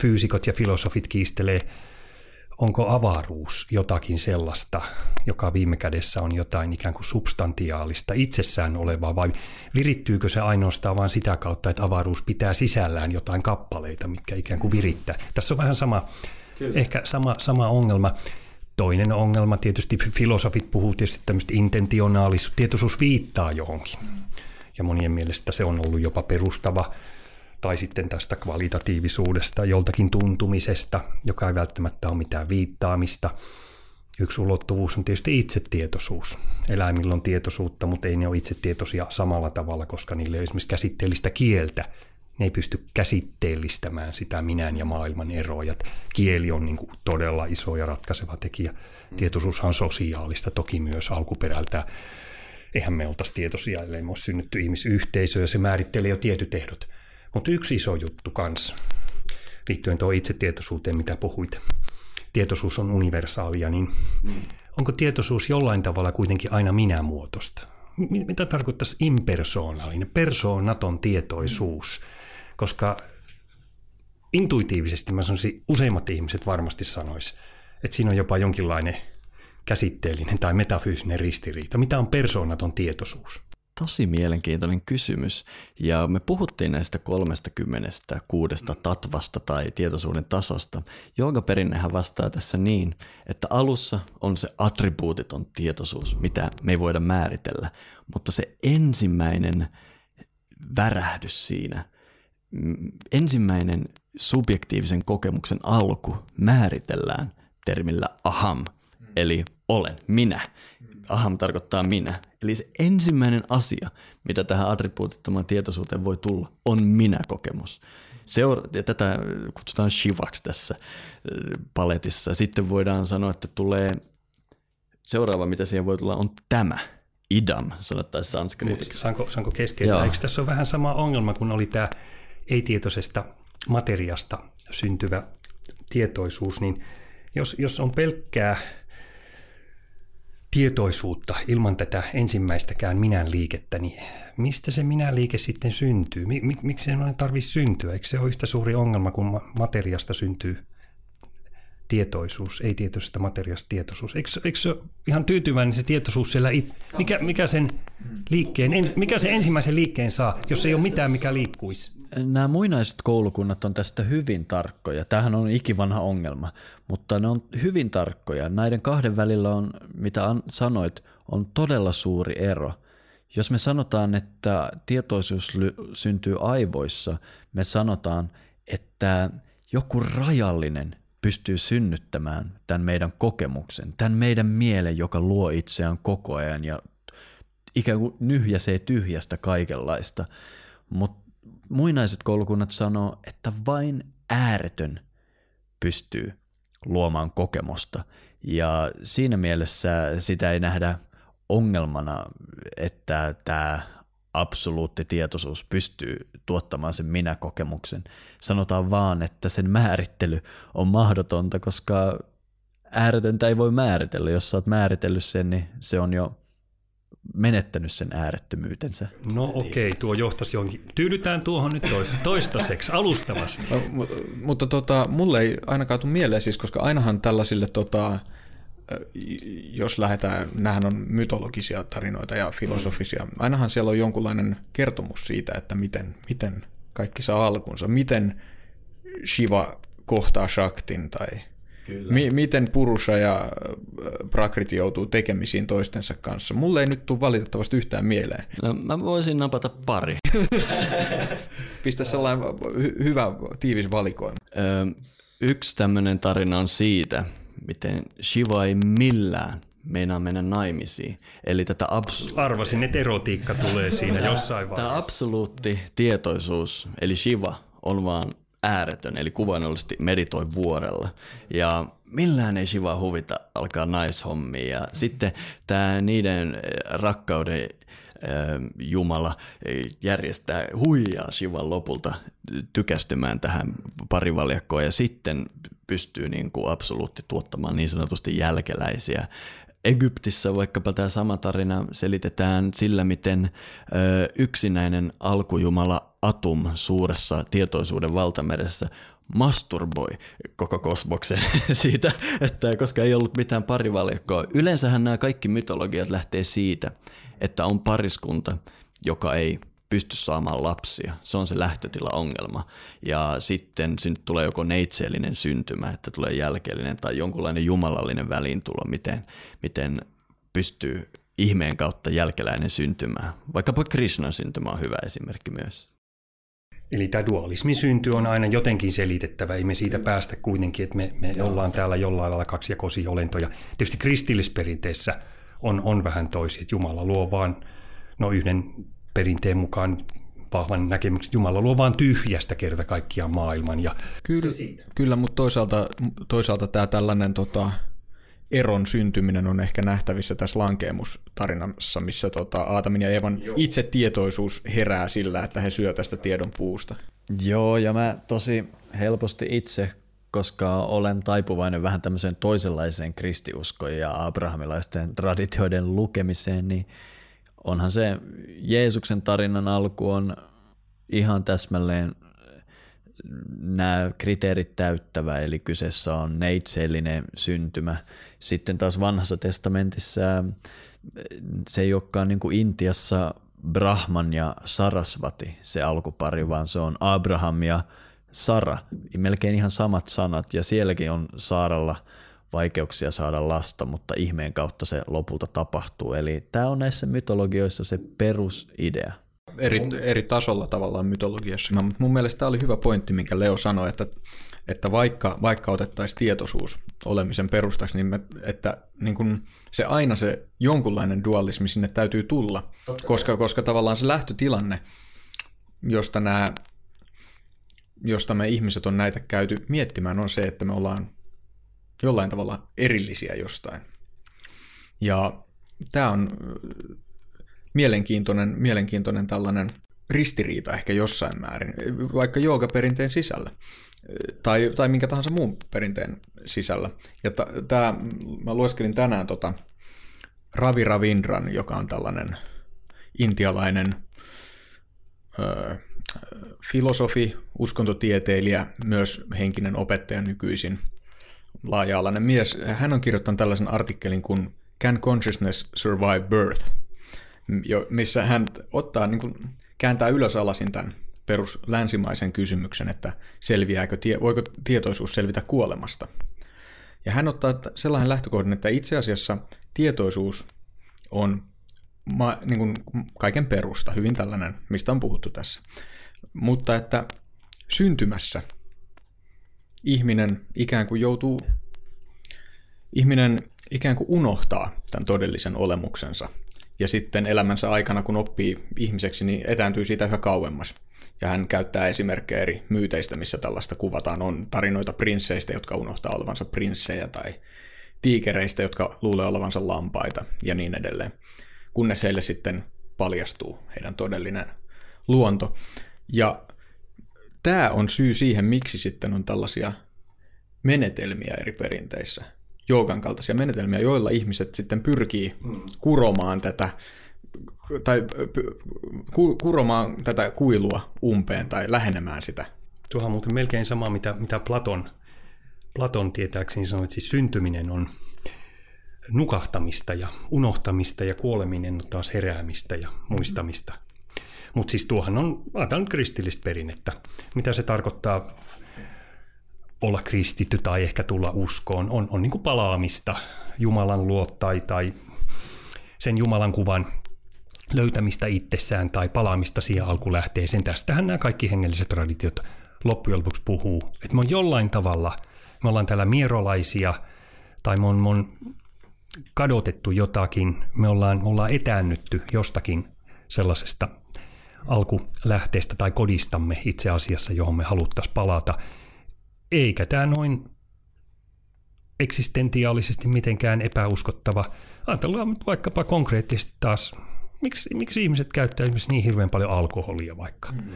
fyysikot ja filosofit kiistelee onko avaruus jotakin sellaista, joka viime kädessä on jotain ikään kuin substantiaalista itsessään olevaa, vai virittyykö se ainoastaan vain sitä kautta, että avaruus pitää sisällään jotain kappaleita, mitkä ikään kuin virittää. Tässä on vähän sama, Kyllä. ehkä sama, sama ongelma. Toinen ongelma, tietysti filosofit puhuu tietysti tämmöistä intentionaalisuus, tietoisuus viittaa johonkin. Ja monien mielestä se on ollut jopa perustava tai sitten tästä kvalitatiivisuudesta, joltakin tuntumisesta, joka ei välttämättä ole mitään viittaamista. Yksi ulottuvuus on tietysti itsetietoisuus. Eläimillä on tietoisuutta, mutta ei ne ole itsetietoisia samalla tavalla, koska niille ei esimerkiksi käsitteellistä kieltä. Ne ei pysty käsitteellistämään sitä minän ja maailman eroja. Kieli on niin kuin todella iso ja ratkaiseva tekijä. Tietoisuushan on sosiaalista toki myös alkuperältä. Eihän me oltaisi tietoisia, ellei me olisi synnytty ihmisyhteisö ja se määrittelee jo tietyt ehdot – mutta yksi iso juttu kanssa, liittyen tuohon itsetietoisuuteen, mitä puhuit. Tietoisuus on universaalia, niin mm. onko tietoisuus jollain tavalla kuitenkin aina minä-muotoista? Mitä tarkoittaisi impersoonallinen, persoonaton tietoisuus? Koska intuitiivisesti mä sanoisin, useimmat ihmiset varmasti sanois, että siinä on jopa jonkinlainen käsitteellinen tai metafyysinen ristiriita. Mitä on persoonaton tietoisuus? Tosi mielenkiintoinen kysymys. Ja me puhuttiin näistä 36 tatvasta tai tietoisuuden tasosta. Joogaperinnehän vastaa tässä niin, että alussa on se attribuutiton tietoisuus, mitä me ei voida määritellä. Mutta se ensimmäinen värähdys siinä, ensimmäinen subjektiivisen kokemuksen alku määritellään termillä aham, eli olen, minä. Aham tarkoittaa minä. Eli se ensimmäinen asia, mitä tähän attribuutittomaan tietoisuuteen voi tulla, on minä-kokemus. Seura- ja tätä kutsutaan shivaksi tässä paletissa. Sitten voidaan sanoa, että tulee seuraava, mitä siihen voi tulla, on tämä. Idam, sanottaisiin sanskritiksi. Saanko, saanko keskeyttää? Eikö tässä ole vähän sama ongelma, kun oli tämä ei-tietoisesta materiasta syntyvä tietoisuus, niin jos, jos on pelkkää tietoisuutta ilman tätä ensimmäistäkään minän liikettä, niin mistä se minä liike sitten syntyy? Mik, miksi se tarvitsisi syntyä? Eikö se ole yhtä suuri ongelma, kun materiasta syntyy tietoisuus, ei tietoisesta materiasta tietoisuus. Eikö, eikö se ole ihan tyytyväinen se tietoisuus siellä it, mikä, mikä, sen liikkeen, mikä se ensimmäisen liikkeen saa, jos ei ole mitään, mikä liikkuisi? Nämä muinaiset koulukunnat on tästä hyvin tarkkoja. Tämähän on ikivanha ongelma, mutta ne on hyvin tarkkoja. Näiden kahden välillä on, mitä sanoit, on todella suuri ero. Jos me sanotaan, että tietoisuus syntyy aivoissa, me sanotaan, että joku rajallinen pystyy synnyttämään tämän meidän kokemuksen, tämän meidän mielen, joka luo itseään koko ajan ja ikään kuin nyhjäsee tyhjästä kaikenlaista. Mutta muinaiset koulukunnat sanoo, että vain ääretön pystyy luomaan kokemusta. Ja siinä mielessä sitä ei nähdä ongelmana, että tämä absoluutti tietoisuus pystyy tuottamaan sen minä-kokemuksen. Sanotaan vaan, että sen määrittely on mahdotonta, koska ääretöntä ei voi määritellä. Jos sä oot määritellyt sen, niin se on jo menettänyt sen äärettömyytensä. No okei, okay, tuo johtasi jonkin. Tyydytään tuohon nyt toistaiseksi, alustavasti. No, mutta, mutta tota, mulle ei ainakaan tule mieleen siis, koska ainahan tällaisille tota, jos lähdetään, nämähän on mytologisia tarinoita ja filosofisia, ainahan siellä on jonkunlainen kertomus siitä, että miten, miten kaikki saa alkunsa, miten Shiva kohtaa Shaktin tai mi- miten Purusha ja Prakriti joutuu tekemisiin toistensa kanssa. Mulle ei nyt tule valitettavasti yhtään mieleen. No, mä voisin napata pari. <laughs> Pistä sellainen hy- hyvä tiivis valikoima. Öö, yksi tämmöinen tarina on siitä, miten Shiva ei millään meinaa mennä naimisiin. Eli tätä abs- Arvasin, että erotiikka tulee siinä jossain vaiheessa. Tämä absoluutti tietoisuus, eli Shiva, on vaan ääretön, eli kuvainnollisesti meditoi vuorella. Ja millään ei Shiva huvita alkaa naishommia. Ja sitten tämä niiden rakkauden Jumala järjestää huijaa Shivan lopulta tykästymään tähän parivaljakkoon ja sitten pystyy niin kuin absoluutti tuottamaan niin sanotusti jälkeläisiä. Egyptissä vaikkapa tämä sama tarina selitetään sillä, miten ö, yksinäinen alkujumala Atum suuressa tietoisuuden valtameressä masturboi koko kosmoksen <laughs> siitä, että koska ei ollut mitään parivaljakkoa. Yleensähän nämä kaikki mytologiat lähtee siitä, että on pariskunta, joka ei pysty saamaan lapsia. Se on se lähtötila-ongelma. Ja sitten tulee joko neitseellinen syntymä, että tulee jälkeellinen tai jonkunlainen jumalallinen väliintulo, miten, miten pystyy ihmeen kautta jälkeläinen syntymään. Vaikkapa Krishnan syntymä on hyvä esimerkki myös. Eli tämä dualismin synty on aina jotenkin selitettävä, ei me siitä päästä kuitenkin, että me, me ollaan täällä jollain lailla kaksijakoisia olentoja. Tietysti kristillisperinteessä on, on vähän toisin, että Jumala luo vaan no yhden perinteen mukaan vahvan näkemyksen, Jumala luo vaan tyhjästä kerta kaikkiaan maailman. Ja kyllä, kyllä, mutta toisaalta, toisaalta tämä tällainen tota, eron syntyminen on ehkä nähtävissä tässä lankeemustarinassa, missä tota, Aatamin ja Evan Joo. itse tietoisuus herää sillä, että he syö tästä tiedon puusta. Joo, ja mä tosi helposti itse, koska olen taipuvainen vähän tämmöiseen toisenlaiseen kristiuskoon ja abrahamilaisten traditioiden lukemiseen, niin onhan se Jeesuksen tarinan alku on ihan täsmälleen nämä kriteerit täyttävä, eli kyseessä on neitsellinen syntymä. Sitten taas vanhassa testamentissa se ei olekaan niin kuin Intiassa Brahman ja Sarasvati se alkupari, vaan se on Abraham ja Sara, melkein ihan samat sanat, ja sielläkin on Saaralla vaikeuksia saada lasta, mutta ihmeen kautta se lopulta tapahtuu. Eli tämä on näissä mytologioissa se perusidea. eri, eri tasolla tavallaan mytologiassa. No, mutta mun mielestä tämä oli hyvä pointti, minkä Leo sanoi, että, että vaikka, vaikka otettaisiin tietoisuus olemisen perustaksi, niin me, että niin kun se aina se jonkunlainen dualismi sinne täytyy tulla, koska, koska tavallaan se lähtötilanne, josta nämä josta me ihmiset on näitä käyty miettimään, on se, että me ollaan jollain tavalla erillisiä jostain. Ja tämä on mielenkiintoinen, mielenkiintoinen tällainen ristiriita ehkä jossain määrin, vaikka joogaperinteen sisällä tai, tai minkä tahansa muun perinteen sisällä. Ja tämä, mä lueskelin tänään tota Ravi Ravindran, joka on tällainen intialainen ö, filosofi, uskontotieteilijä, myös henkinen opettaja nykyisin, laaja-alainen mies. Hän on kirjoittanut tällaisen artikkelin kuin Can Consciousness Survive Birth? missä hän ottaa, niin kuin, kääntää ylös alasin tämän perus länsimaisen kysymyksen, että selviääkö, voiko tietoisuus selvitä kuolemasta. Ja hän ottaa sellainen lähtökohdan, että itse asiassa tietoisuus on ma, niin kuin kaiken perusta, hyvin tällainen, mistä on puhuttu tässä. Mutta että syntymässä ihminen ikään kuin joutuu, ihminen ikään kuin unohtaa tämän todellisen olemuksensa – ja sitten elämänsä aikana, kun oppii ihmiseksi, niin etääntyy siitä yhä kauemmas. Ja hän käyttää esimerkkejä eri myyteistä, missä tällaista kuvataan. On tarinoita prinsseistä, jotka unohtaa olevansa prinssejä, tai tiikereistä, jotka luulee olevansa lampaita, ja niin edelleen. Kunnes heille sitten paljastuu heidän todellinen luonto. Ja tämä on syy siihen, miksi sitten on tällaisia menetelmiä eri perinteissä joogan kaltaisia menetelmiä, joilla ihmiset sitten pyrkii mm. kuromaan tätä tai ku, kuromaan tätä kuilua umpeen tai lähenemään sitä. Tuohan on muuten melkein sama, mitä, mitä Platon, Platon tietääkseni sanoi, että siis syntyminen on nukahtamista ja unohtamista ja kuoleminen on taas heräämistä ja muistamista. Mutta siis tuohan on, ajatellaan kristillistä perinnettä. Mitä se tarkoittaa olla kristitty tai ehkä tulla uskoon, on, on niin kuin palaamista Jumalan luo tai, tai sen Jumalan kuvan löytämistä itsessään tai palaamista siihen alkulähteeseen. Tästähän nämä kaikki hengelliset traditiot loppujen lopuksi puhuu. Että me on jollain tavalla, me ollaan täällä mierolaisia tai me on, me on kadotettu jotakin, me ollaan, me ollaan etäännytty jostakin sellaisesta alkulähteestä tai kodistamme itse asiassa, johon me haluttaisiin palata – eikä tämä noin eksistentiaalisesti mitenkään epäuskottava. Ajatellaan nyt vaikkapa konkreettisesti taas, miksi, miksi ihmiset käyttää esimerkiksi niin hirveän paljon alkoholia vaikka. Mm.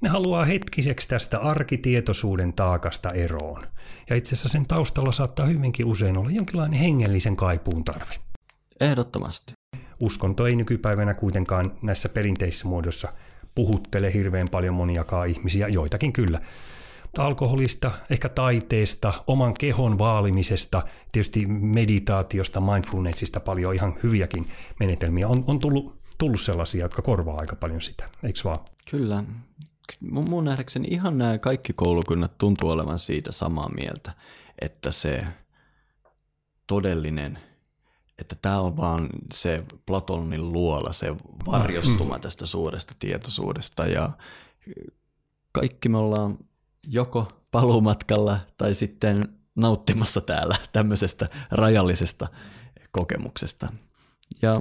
Ne haluaa hetkiseksi tästä arkitietoisuuden taakasta eroon. Ja itse asiassa sen taustalla saattaa hyvinkin usein olla jonkinlainen hengellisen kaipuun tarve. Ehdottomasti. Uskonto ei nykypäivänä kuitenkaan näissä perinteissä muodossa puhuttele hirveän paljon moniakaan ihmisiä, joitakin kyllä alkoholista, ehkä taiteesta, oman kehon vaalimisesta, tietysti meditaatiosta, mindfulnessista paljon ihan hyviäkin menetelmiä. On, on tullut, tullut sellaisia, jotka korvaa aika paljon sitä, eikö vaan? Kyllä. Mun, mun nähdäkseni ihan nämä kaikki koulukunnat tuntuu olevan siitä samaa mieltä, että se todellinen, että tämä on vaan se Platonin luola, se varjostuma mm. tästä suuresta tietoisuudesta ja kaikki me ollaan joko paluumatkalla tai sitten nauttimassa täällä tämmöisestä rajallisesta kokemuksesta. Ja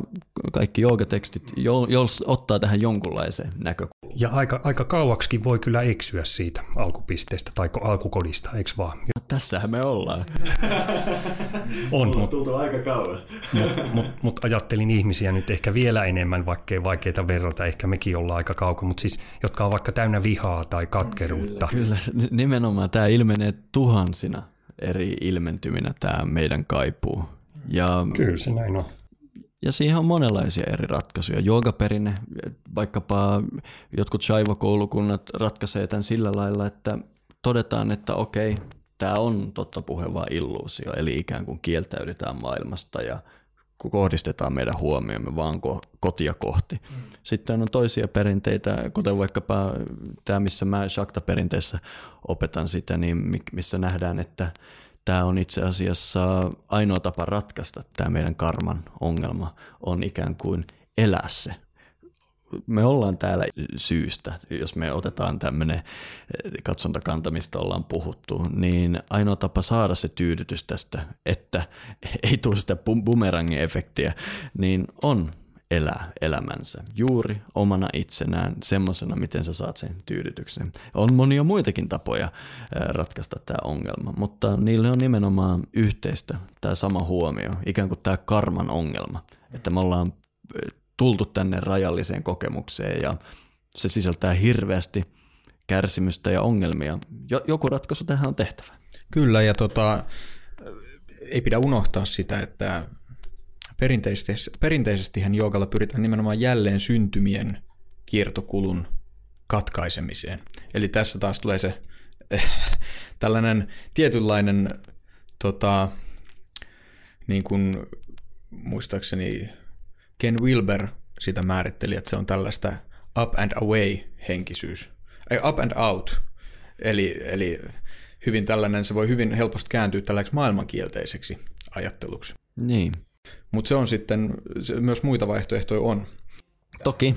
kaikki joogatekstit jo, jos ottaa tähän jonkunlaiseen näkökulmaan. Ja aika, aika kauaksikin voi kyllä eksyä siitä alkupisteestä tai alkukodista, eikö vaan? No, tässähän me ollaan. <laughs> On, mutta mut, aika kauas. mut, mut, mut ajattelin ihmisiä nyt ehkä vielä enemmän, vaikkei vaikeita verrata, ehkä mekin ollaan aika kauko, mutta siis jotka on vaikka täynnä vihaa tai katkeruutta. Kyllä, kyllä. nimenomaan tämä ilmenee tuhansina eri ilmentyminä tämä meidän kaipuu. Ja Kyllä se näin on. Ja siihen on monenlaisia eri ratkaisuja. Joogaperinne, vaikkapa jotkut shaiva-koulukunnat ratkaisee tämän sillä lailla, että todetaan, että okei, tämä on totta puheva illuusio, eli ikään kuin kieltäydytään maailmasta ja kohdistetaan meidän huomiomme vaan ko- kotia kohti. Mm. Sitten on toisia perinteitä, kuten vaikkapa tämä, missä mä Shakta-perinteessä opetan sitä, niin missä nähdään, että tämä on itse asiassa ainoa tapa ratkaista tämä meidän karman ongelma, on ikään kuin elää se. Me ollaan täällä syystä, jos me otetaan tämmöinen katsontakanta, mistä ollaan puhuttu, niin ainoa tapa saada se tyydytys tästä, että <laughs> ei tule sitä bumerangin efektiä, niin on elää elämänsä juuri omana itsenään, semmoisena, miten sä saat sen tyydytyksen. On monia muitakin tapoja ratkaista tämä ongelma, mutta niille on nimenomaan yhteistä tämä sama huomio, ikään kuin tämä karman ongelma, että me ollaan tultu tänne rajalliseen kokemukseen ja se sisältää hirveästi kärsimystä ja ongelmia. Joku ratkaisu tähän on tehtävä. Kyllä, ja tota, ei pidä unohtaa sitä, että perinteisesti, perinteisestihän joogalla pyritään nimenomaan jälleen syntymien kiertokulun katkaisemiseen. Eli tässä taas tulee se <laughs> tällainen tietynlainen, tota, niin kuin muistaakseni Ken Wilber sitä määritteli, että se on tällaista up and away henkisyys. Ei, up and out. Eli, eli hyvin tällainen, se voi hyvin helposti kääntyä tällaiseksi maailmankielteiseksi ajatteluksi. Niin. Mutta se on sitten, se, myös muita vaihtoehtoja on. Toki.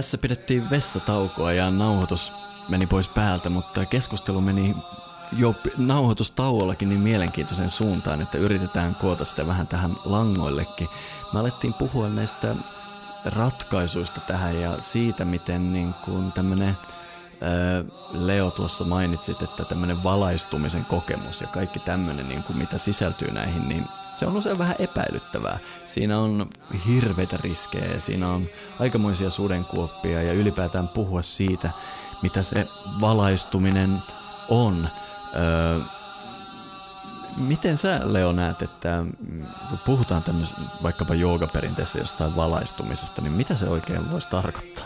Tässä pidettiin vessataukoa ja nauhoitus meni pois päältä, mutta keskustelu meni jo nauhoitustauollakin niin mielenkiintoiseen suuntaan, että yritetään koota sitä vähän tähän langoillekin. Me alettiin puhua näistä ratkaisuista tähän ja siitä, miten niin kuin tämmönen, Leo tuossa mainitsit, että tämmöinen valaistumisen kokemus ja kaikki tämmöinen, niin kuin mitä sisältyy näihin, niin se on usein vähän epäilyttävää. Siinä on hirveitä riskejä siinä on aikamoisia sudenkuoppia ja ylipäätään puhua siitä, mitä se valaistuminen on. Öö, miten sä, Leo, näet, että kun puhutaan tämmöistä vaikkapa joogaperinteessä jostain valaistumisesta, niin mitä se oikein voisi tarkoittaa?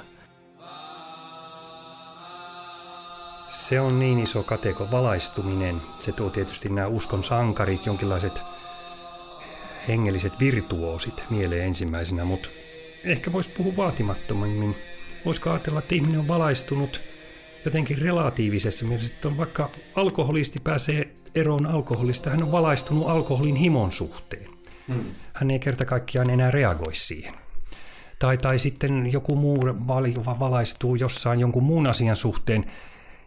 Se on niin iso kateko valaistuminen. Se tuo tietysti nämä uskon sankarit, jonkinlaiset hengelliset virtuoosit mieleen ensimmäisenä, mutta ehkä voisi puhua vaatimattomammin. Voisiko ajatella, että ihminen on valaistunut jotenkin relatiivisessa mielessä, että on vaikka alkoholisti pääsee eroon alkoholista, hän on valaistunut alkoholin himon suhteen. Hmm. Hän ei kerta kaikkiaan enää reagoi siihen. Tai, tai sitten joku muu valaistuu jossain jonkun muun asian suhteen,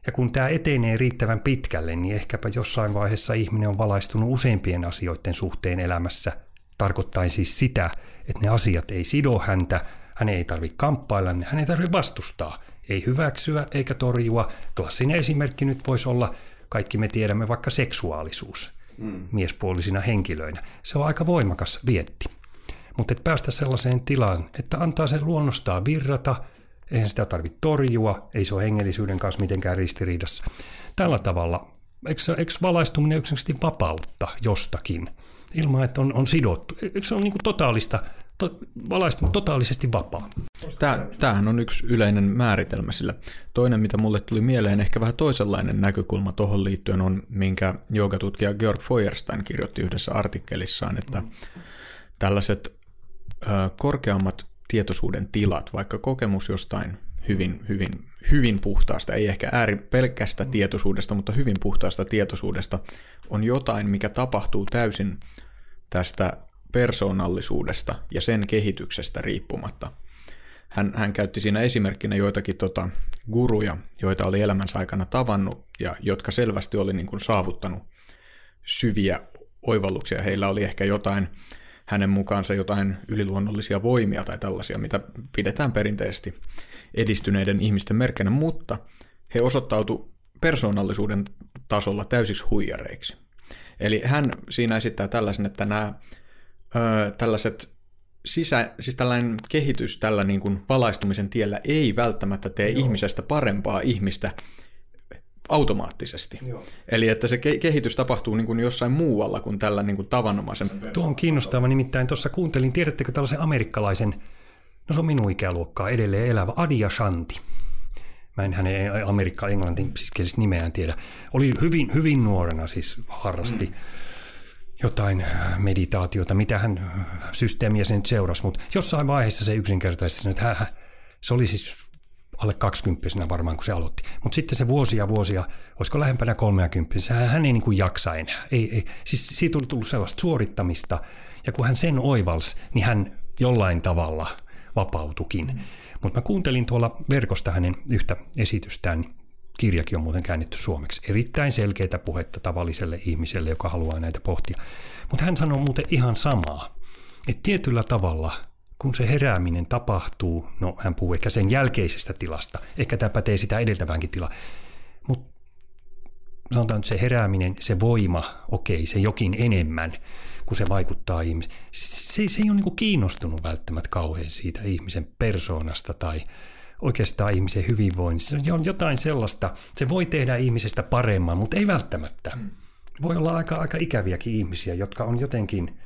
ja kun tämä etenee riittävän pitkälle, niin ehkäpä jossain vaiheessa ihminen on valaistunut useimpien asioiden suhteen elämässä Tarkoittain siis sitä, että ne asiat ei sido häntä, hän ei tarvitse kamppailla, hän ei tarvitse vastustaa, ei hyväksyä eikä torjua. Klassinen esimerkki nyt voisi olla, kaikki me tiedämme vaikka seksuaalisuus mm. miespuolisina henkilöinä. Se on aika voimakas vietti. Mutta et päästä sellaiseen tilaan, että antaa sen luonnostaan virrata, eihän sitä tarvitse torjua, ei se ole hengellisyyden kanssa mitenkään ristiriidassa. Tällä tavalla, eikö, eikö valaistuminen yksinkertaisesti vapautta jostakin? ilman, että on, on sidottu. Eikö se ole niin kuin totaalista, to, valaistunut totaalisesti vapaa? Tämä, tämähän on yksi yleinen määritelmä sillä. Toinen, mitä mulle tuli mieleen, ehkä vähän toisenlainen näkökulma tuohon liittyen on, minkä joogatutkija Georg Feuerstein kirjoitti yhdessä artikkelissaan, että tällaiset ö, korkeammat tietoisuuden tilat, vaikka kokemus jostain hyvin, hyvin, hyvin puhtaasta, ei ehkä ääri pelkästä tietoisuudesta, mutta hyvin puhtaasta tietoisuudesta, on jotain, mikä tapahtuu täysin tästä persoonallisuudesta ja sen kehityksestä riippumatta. Hän, hän käytti siinä esimerkkinä joitakin tota, guruja, joita oli elämänsä aikana tavannut ja jotka selvästi oli niin kuin saavuttanut syviä oivalluksia. Heillä oli ehkä jotain, hänen mukaansa jotain yliluonnollisia voimia tai tällaisia, mitä pidetään perinteisesti edistyneiden ihmisten merkkeinä, mutta he osoittautu persoonallisuuden tasolla täysiksi huijareiksi. Eli hän siinä esittää tällaisen, että nämä ö, tällaiset sisä, siis tällainen kehitys tällä niin kuin valaistumisen tiellä ei välttämättä tee Joo. ihmisestä parempaa ihmistä automaattisesti. Joo. Eli että se ke- kehitys tapahtuu niin kuin jossain muualla kuin tällä niin kuin tavanomaisen. Tuo on kiinnostava, nimittäin tuossa kuuntelin, tiedättekö tällaisen amerikkalaisen, no se on minun ikäluokkaa edelleen elävä, Adia Shanti. Mä en hänen amerikka englantin siis nimeään tiedä. Oli hyvin, hyvin nuorena siis harrasti. Mm jotain meditaatiota, mitä hän systeemiä sen seurasi, mutta jossain vaiheessa se yksinkertaisesti että hän, se oli siis alle 20 varmaan, kun se aloitti. Mutta sitten se vuosia vuosia, olisiko lähempänä 30, hän, ei niin kuin jaksa enää. Ei, ei. Siis siitä oli tullut sellaista suorittamista, ja kun hän sen oivals, niin hän jollain tavalla vapautukin. Mm. Mutta mä kuuntelin tuolla verkosta hänen yhtä esitystään, kirjakin on muuten käännetty suomeksi. Erittäin selkeitä puhetta tavalliselle ihmiselle, joka haluaa näitä pohtia. Mutta hän sanoo muuten ihan samaa, että tietyllä tavalla kun se herääminen tapahtuu, no hän puhuu ehkä sen jälkeisestä tilasta, ehkä tämä pätee sitä edeltäväänkin tilaa, mutta sanotaan, että se herääminen, se voima, okei, se jokin enemmän, kun se vaikuttaa ihmiseen. Se, se ei ole niin kiinnostunut välttämättä kauhean siitä ihmisen persoonasta tai oikeastaan ihmisen hyvinvoinnista. Se on jotain sellaista, se voi tehdä ihmisestä paremman, mutta ei välttämättä. Mm. Voi olla aika, aika ikäviäkin ihmisiä, jotka on jotenkin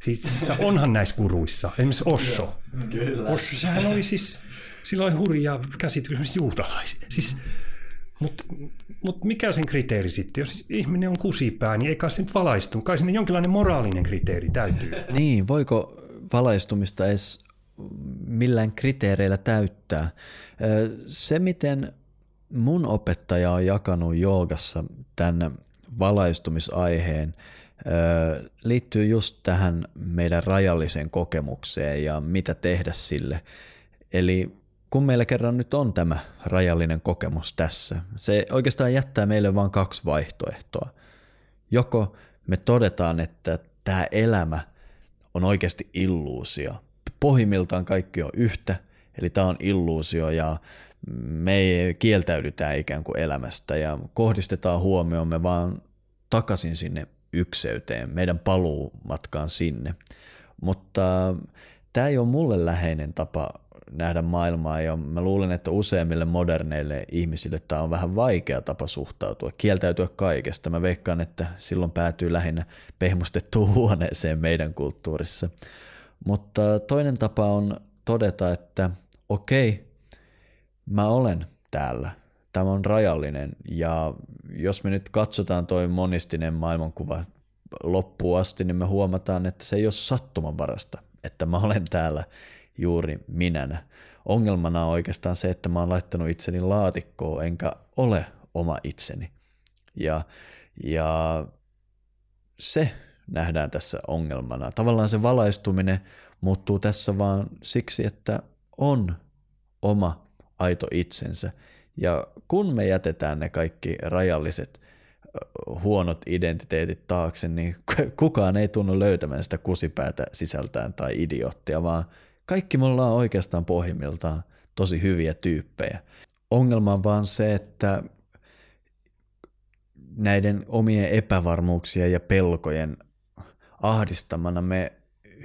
Siis onhan näissä kuruissa, esimerkiksi Osho. Kyllä. Osho, sehän oli siis, sillä oli hurja käsitys esimerkiksi juutalaisia. Siis, mutta mut mikä sen kriteeri sitten? Jos ihminen on kusipää, niin ei kai se nyt valaistu. Kai sinne jonkinlainen moraalinen kriteeri täytyy. Niin, voiko valaistumista edes millään kriteereillä täyttää? Se, miten mun opettaja on jakanut joogassa tämän valaistumisaiheen, liittyy just tähän meidän rajalliseen kokemukseen ja mitä tehdä sille. Eli kun meillä kerran nyt on tämä rajallinen kokemus tässä, se oikeastaan jättää meille vain kaksi vaihtoehtoa. Joko me todetaan, että tämä elämä on oikeasti illuusio. Pohjimmiltaan kaikki on yhtä, eli tämä on illuusio ja me kieltäydytään ikään kuin elämästä ja kohdistetaan huomiomme vaan takaisin sinne ykseyteen, meidän paluumatkaan sinne. Mutta tämä ei ole mulle läheinen tapa nähdä maailmaa ja mä luulen, että useimmille moderneille ihmisille tämä on vähän vaikea tapa suhtautua, kieltäytyä kaikesta. Mä veikkaan, että silloin päätyy lähinnä pehmustettuun <laughs> huoneeseen meidän kulttuurissa. Mutta toinen tapa on todeta, että okei, mä olen täällä – tämä on rajallinen ja jos me nyt katsotaan toi monistinen maailmankuva loppuun asti, niin me huomataan, että se ei ole sattumanvarasta, että mä olen täällä juuri minänä. Ongelmana on oikeastaan se, että mä oon laittanut itseni laatikkoon, enkä ole oma itseni. Ja, ja se nähdään tässä ongelmana. Tavallaan se valaistuminen muuttuu tässä vaan siksi, että on oma aito itsensä – ja kun me jätetään ne kaikki rajalliset huonot identiteetit taakse, niin <laughs> kukaan ei tunnu löytämään sitä kusipäätä sisältään tai idioottia, vaan kaikki me ollaan oikeastaan pohjimmiltaan tosi hyviä tyyppejä. Ongelma on vaan se, että näiden omien epävarmuuksien ja pelkojen ahdistamana me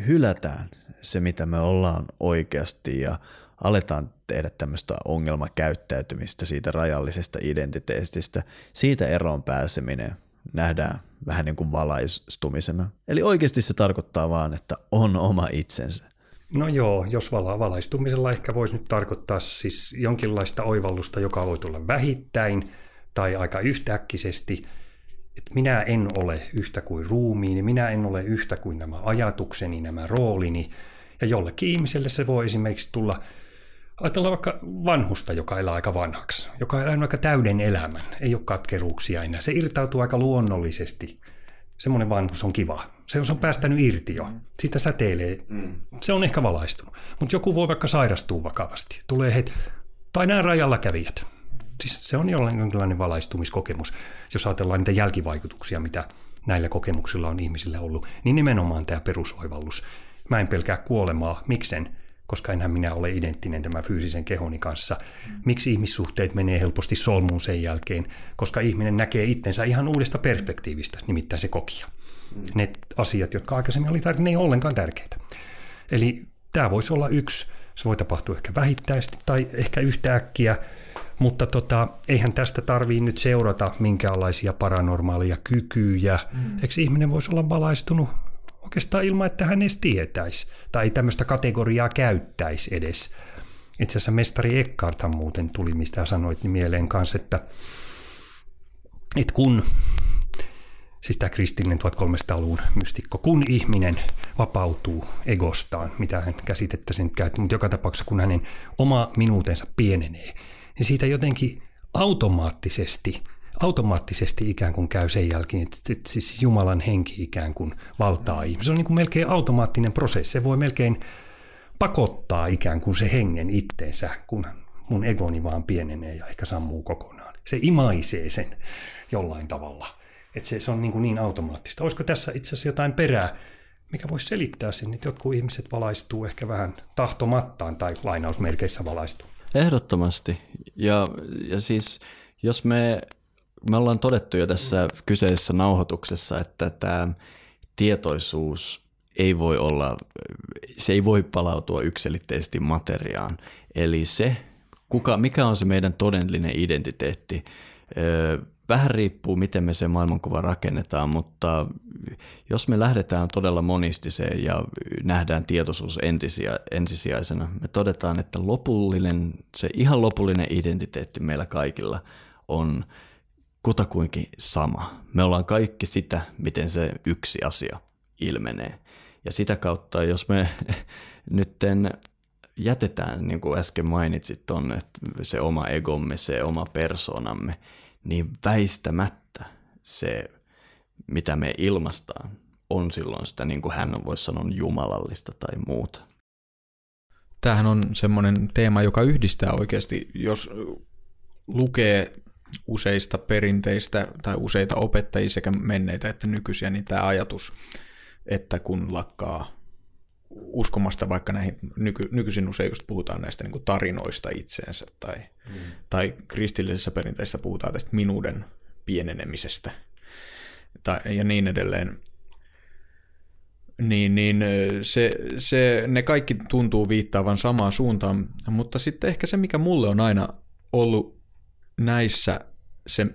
hylätään se, mitä me ollaan oikeasti ja aletaan tehdä tämmöistä ongelmakäyttäytymistä siitä rajallisesta identiteetistä. Siitä eroon pääseminen nähdään vähän niin kuin valaistumisena. Eli oikeasti se tarkoittaa vaan, että on oma itsensä. No joo, jos vala- valaistumisella ehkä voisi nyt tarkoittaa siis jonkinlaista oivallusta, joka voi tulla vähittäin tai aika yhtäkkisesti, että minä en ole yhtä kuin ruumiini, minä en ole yhtä kuin nämä ajatukseni, nämä roolini, ja jollekin ihmiselle se voi esimerkiksi tulla Ajatellaan vaikka vanhusta, joka elää aika vanhaksi, joka elää aika täyden elämän, ei ole katkeruuksia enää. Se irtautuu aika luonnollisesti. Semmoinen vanhus on kiva. Se on, se on päästänyt irti jo. Siitä säteilee. Mm. Se on ehkä valaistunut. Mutta joku voi vaikka sairastua vakavasti. Tulee heti, tai nämä rajalla kävijät. Siis se on jonkinlainen valaistumiskokemus, jos ajatellaan niitä jälkivaikutuksia, mitä näillä kokemuksilla on ihmisille ollut, niin nimenomaan tämä perusoivallus. Mä en pelkää kuolemaa. Miksen? Koska enhän minä ole identtinen tämän fyysisen kehoni kanssa. Miksi ihmissuhteet menee helposti solmuun sen jälkeen? Koska ihminen näkee itsensä ihan uudesta perspektiivistä, nimittäin se kokija. Mm. Ne asiat, jotka aikaisemmin oli tärkeitä, ne ei ole ollenkaan tärkeitä. Eli tämä voisi olla yksi, se voi tapahtua ehkä vähittäisesti tai ehkä yhtäkkiä, Mutta tota, eihän tästä tarvii nyt seurata minkäänlaisia paranormaaleja kykyjä. Mm. Eikö ihminen voisi olla valaistunut oikeastaan ilman, että hän edes tietäisi tai tämmöistä kategoriaa käyttäisi edes. Itse asiassa mestari Ekkarthan muuten tuli, mistä sanoit, niin mieleen kanssa, että, että kun siis tämä kristillinen 1300-luvun mystikko, kun ihminen vapautuu egostaan, mitä hän käsitettä sen käytti, mutta joka tapauksessa kun hänen oma minuutensa pienenee, niin siitä jotenkin automaattisesti, automaattisesti ikään kuin käy sen jälkeen, että, että siis Jumalan henki ikään kuin valtaa ihmisen. Se on niin kuin melkein automaattinen prosessi. Se voi melkein pakottaa ikään kuin se hengen itteensä, kun mun egoni vaan pienenee ja ehkä sammuu kokonaan. Se imaisee sen jollain tavalla. Että se, se on niin, kuin niin automaattista. Olisiko tässä itse asiassa jotain perää, mikä voisi selittää sen, että jotkut ihmiset valaistuu ehkä vähän tahtomattaan tai lainausmerkeissä valaistuu? Ehdottomasti. Ja, ja siis jos me, me ollaan todettu jo tässä kyseisessä nauhoituksessa, että tämä tietoisuus ei voi olla, se ei voi palautua yksilitteisesti materiaan. Eli se, kuka, mikä on se meidän todellinen identiteetti, vähän riippuu, miten me se maailmankuva rakennetaan, mutta jos me lähdetään todella monistiseen ja nähdään tietoisuus ensisijaisena, me todetaan, että lopullinen, se ihan lopullinen identiteetti meillä kaikilla on kutakuinkin sama. Me ollaan kaikki sitä, miten se yksi asia ilmenee. Ja sitä kautta, jos me <laughs> nytten jätetään, niin kuin äsken mainitsit, on se oma egomme, se oma persoonamme, niin väistämättä se, mitä me ilmastaan, on silloin sitä, niin kuin hän voisi sanoa, jumalallista tai muuta. Tämähän on semmoinen teema, joka yhdistää oikeasti, jos lukee useista perinteistä tai useita opettajia sekä menneitä että nykyisiä, niin tämä ajatus, että kun lakkaa uskomasta vaikka näihin, nyky, nykyisin usein just puhutaan näistä niin tarinoista itseensä tai, mm. tai kristillisessä perinteessä puhutaan tästä minuuden pienenemisestä tai, ja niin edelleen. Niin, niin se, se, ne kaikki tuntuu viittaavan samaan suuntaan, mutta sitten ehkä se, mikä mulle on aina ollut näissä se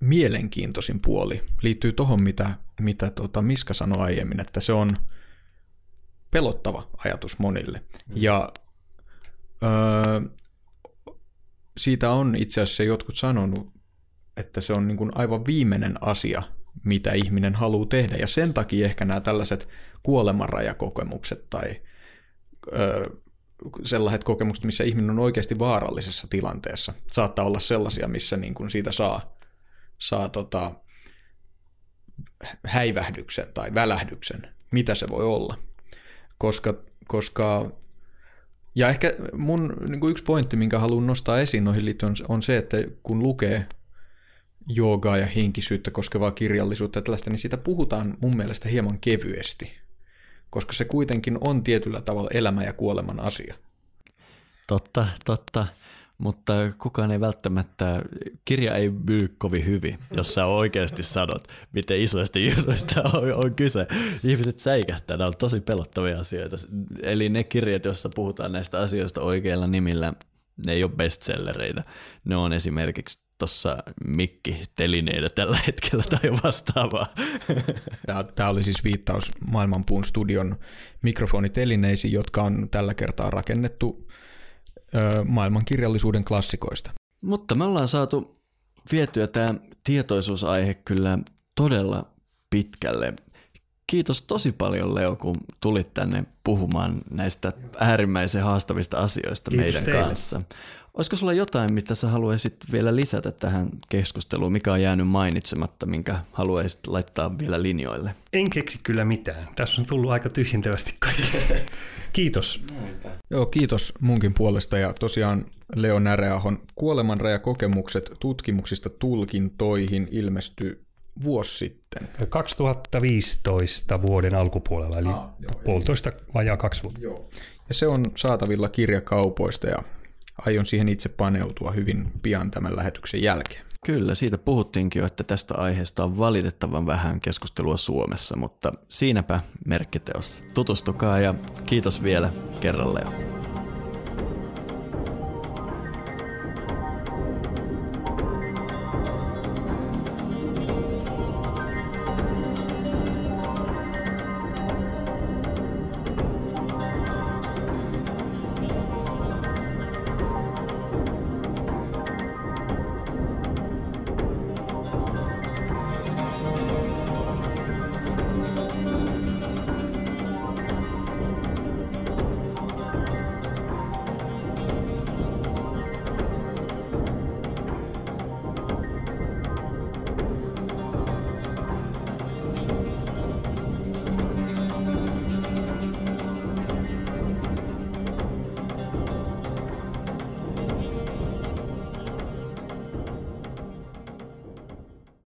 mielenkiintoisin puoli, liittyy tuohon, mitä, mitä tota Miska sanoi aiemmin, että se on – pelottava ajatus monille. Mm. Ja öö, siitä on itse asiassa jotkut sanonut, että se on niin kuin aivan viimeinen asia, mitä ihminen haluaa tehdä. Ja sen takia ehkä nämä tällaiset kuolemanrajakokemukset tai öö, sellaiset kokemukset, missä ihminen on oikeasti vaarallisessa tilanteessa, saattaa olla sellaisia, missä niin kuin siitä saa, saa tota, häivähdyksen tai välähdyksen, mitä se voi olla? Koska, koska ja ehkä mun niin kuin yksi pointti, minkä haluan nostaa esiin noihin liittyen, on se, että kun lukee joogaa ja henkisyyttä koskevaa kirjallisuutta ja tällaista, niin siitä puhutaan mun mielestä hieman kevyesti, koska se kuitenkin on tietyllä tavalla elämä ja kuoleman asia. Totta, totta mutta kukaan ei välttämättä, kirja ei myy kovin hyvin, jos sä oikeasti sanot, miten isoista jutuista on, on kyse. Ihmiset säikähtää, nämä on tosi pelottavia asioita. Eli ne kirjat, joissa puhutaan näistä asioista oikeilla nimillä, ne ei ole bestsellereitä. Ne on esimerkiksi tuossa mikki-telineitä tällä hetkellä tai vastaavaa. Tämä oli siis viittaus Maailmanpuun studion mikrofonitelineisiin, jotka on tällä kertaa rakennettu maailmankirjallisuuden klassikoista. Mutta me ollaan saatu vietyä tämä tietoisuusaihe kyllä todella pitkälle. Kiitos tosi paljon Leo, kun tulit tänne puhumaan näistä äärimmäisen haastavista asioista Kiitos meidän teille. kanssa. Olisiko sulla jotain, mitä sä haluaisit vielä lisätä tähän keskusteluun, mikä on jäänyt mainitsematta, minkä haluaisit laittaa vielä linjoille? En keksi kyllä mitään. Tässä on tullut aika tyhjentävästi kaikkea. <laughs> Kiitos. Joo, kiitos munkin puolesta ja tosiaan Leo Näreahon Kuolemanrajakokemukset tutkimuksista tulkintoihin ilmestyi vuosi sitten. 2015 vuoden alkupuolella, eli ah, joo, puolitoista vajaa kaksi vuotta. Joo. Ja se on saatavilla kirjakaupoista ja aion siihen itse paneutua hyvin pian tämän lähetyksen jälkeen. Kyllä, siitä puhuttiinkin jo, että tästä aiheesta on valitettavan vähän keskustelua Suomessa, mutta siinäpä merkkiteos. Tutustukaa ja kiitos vielä kerralle.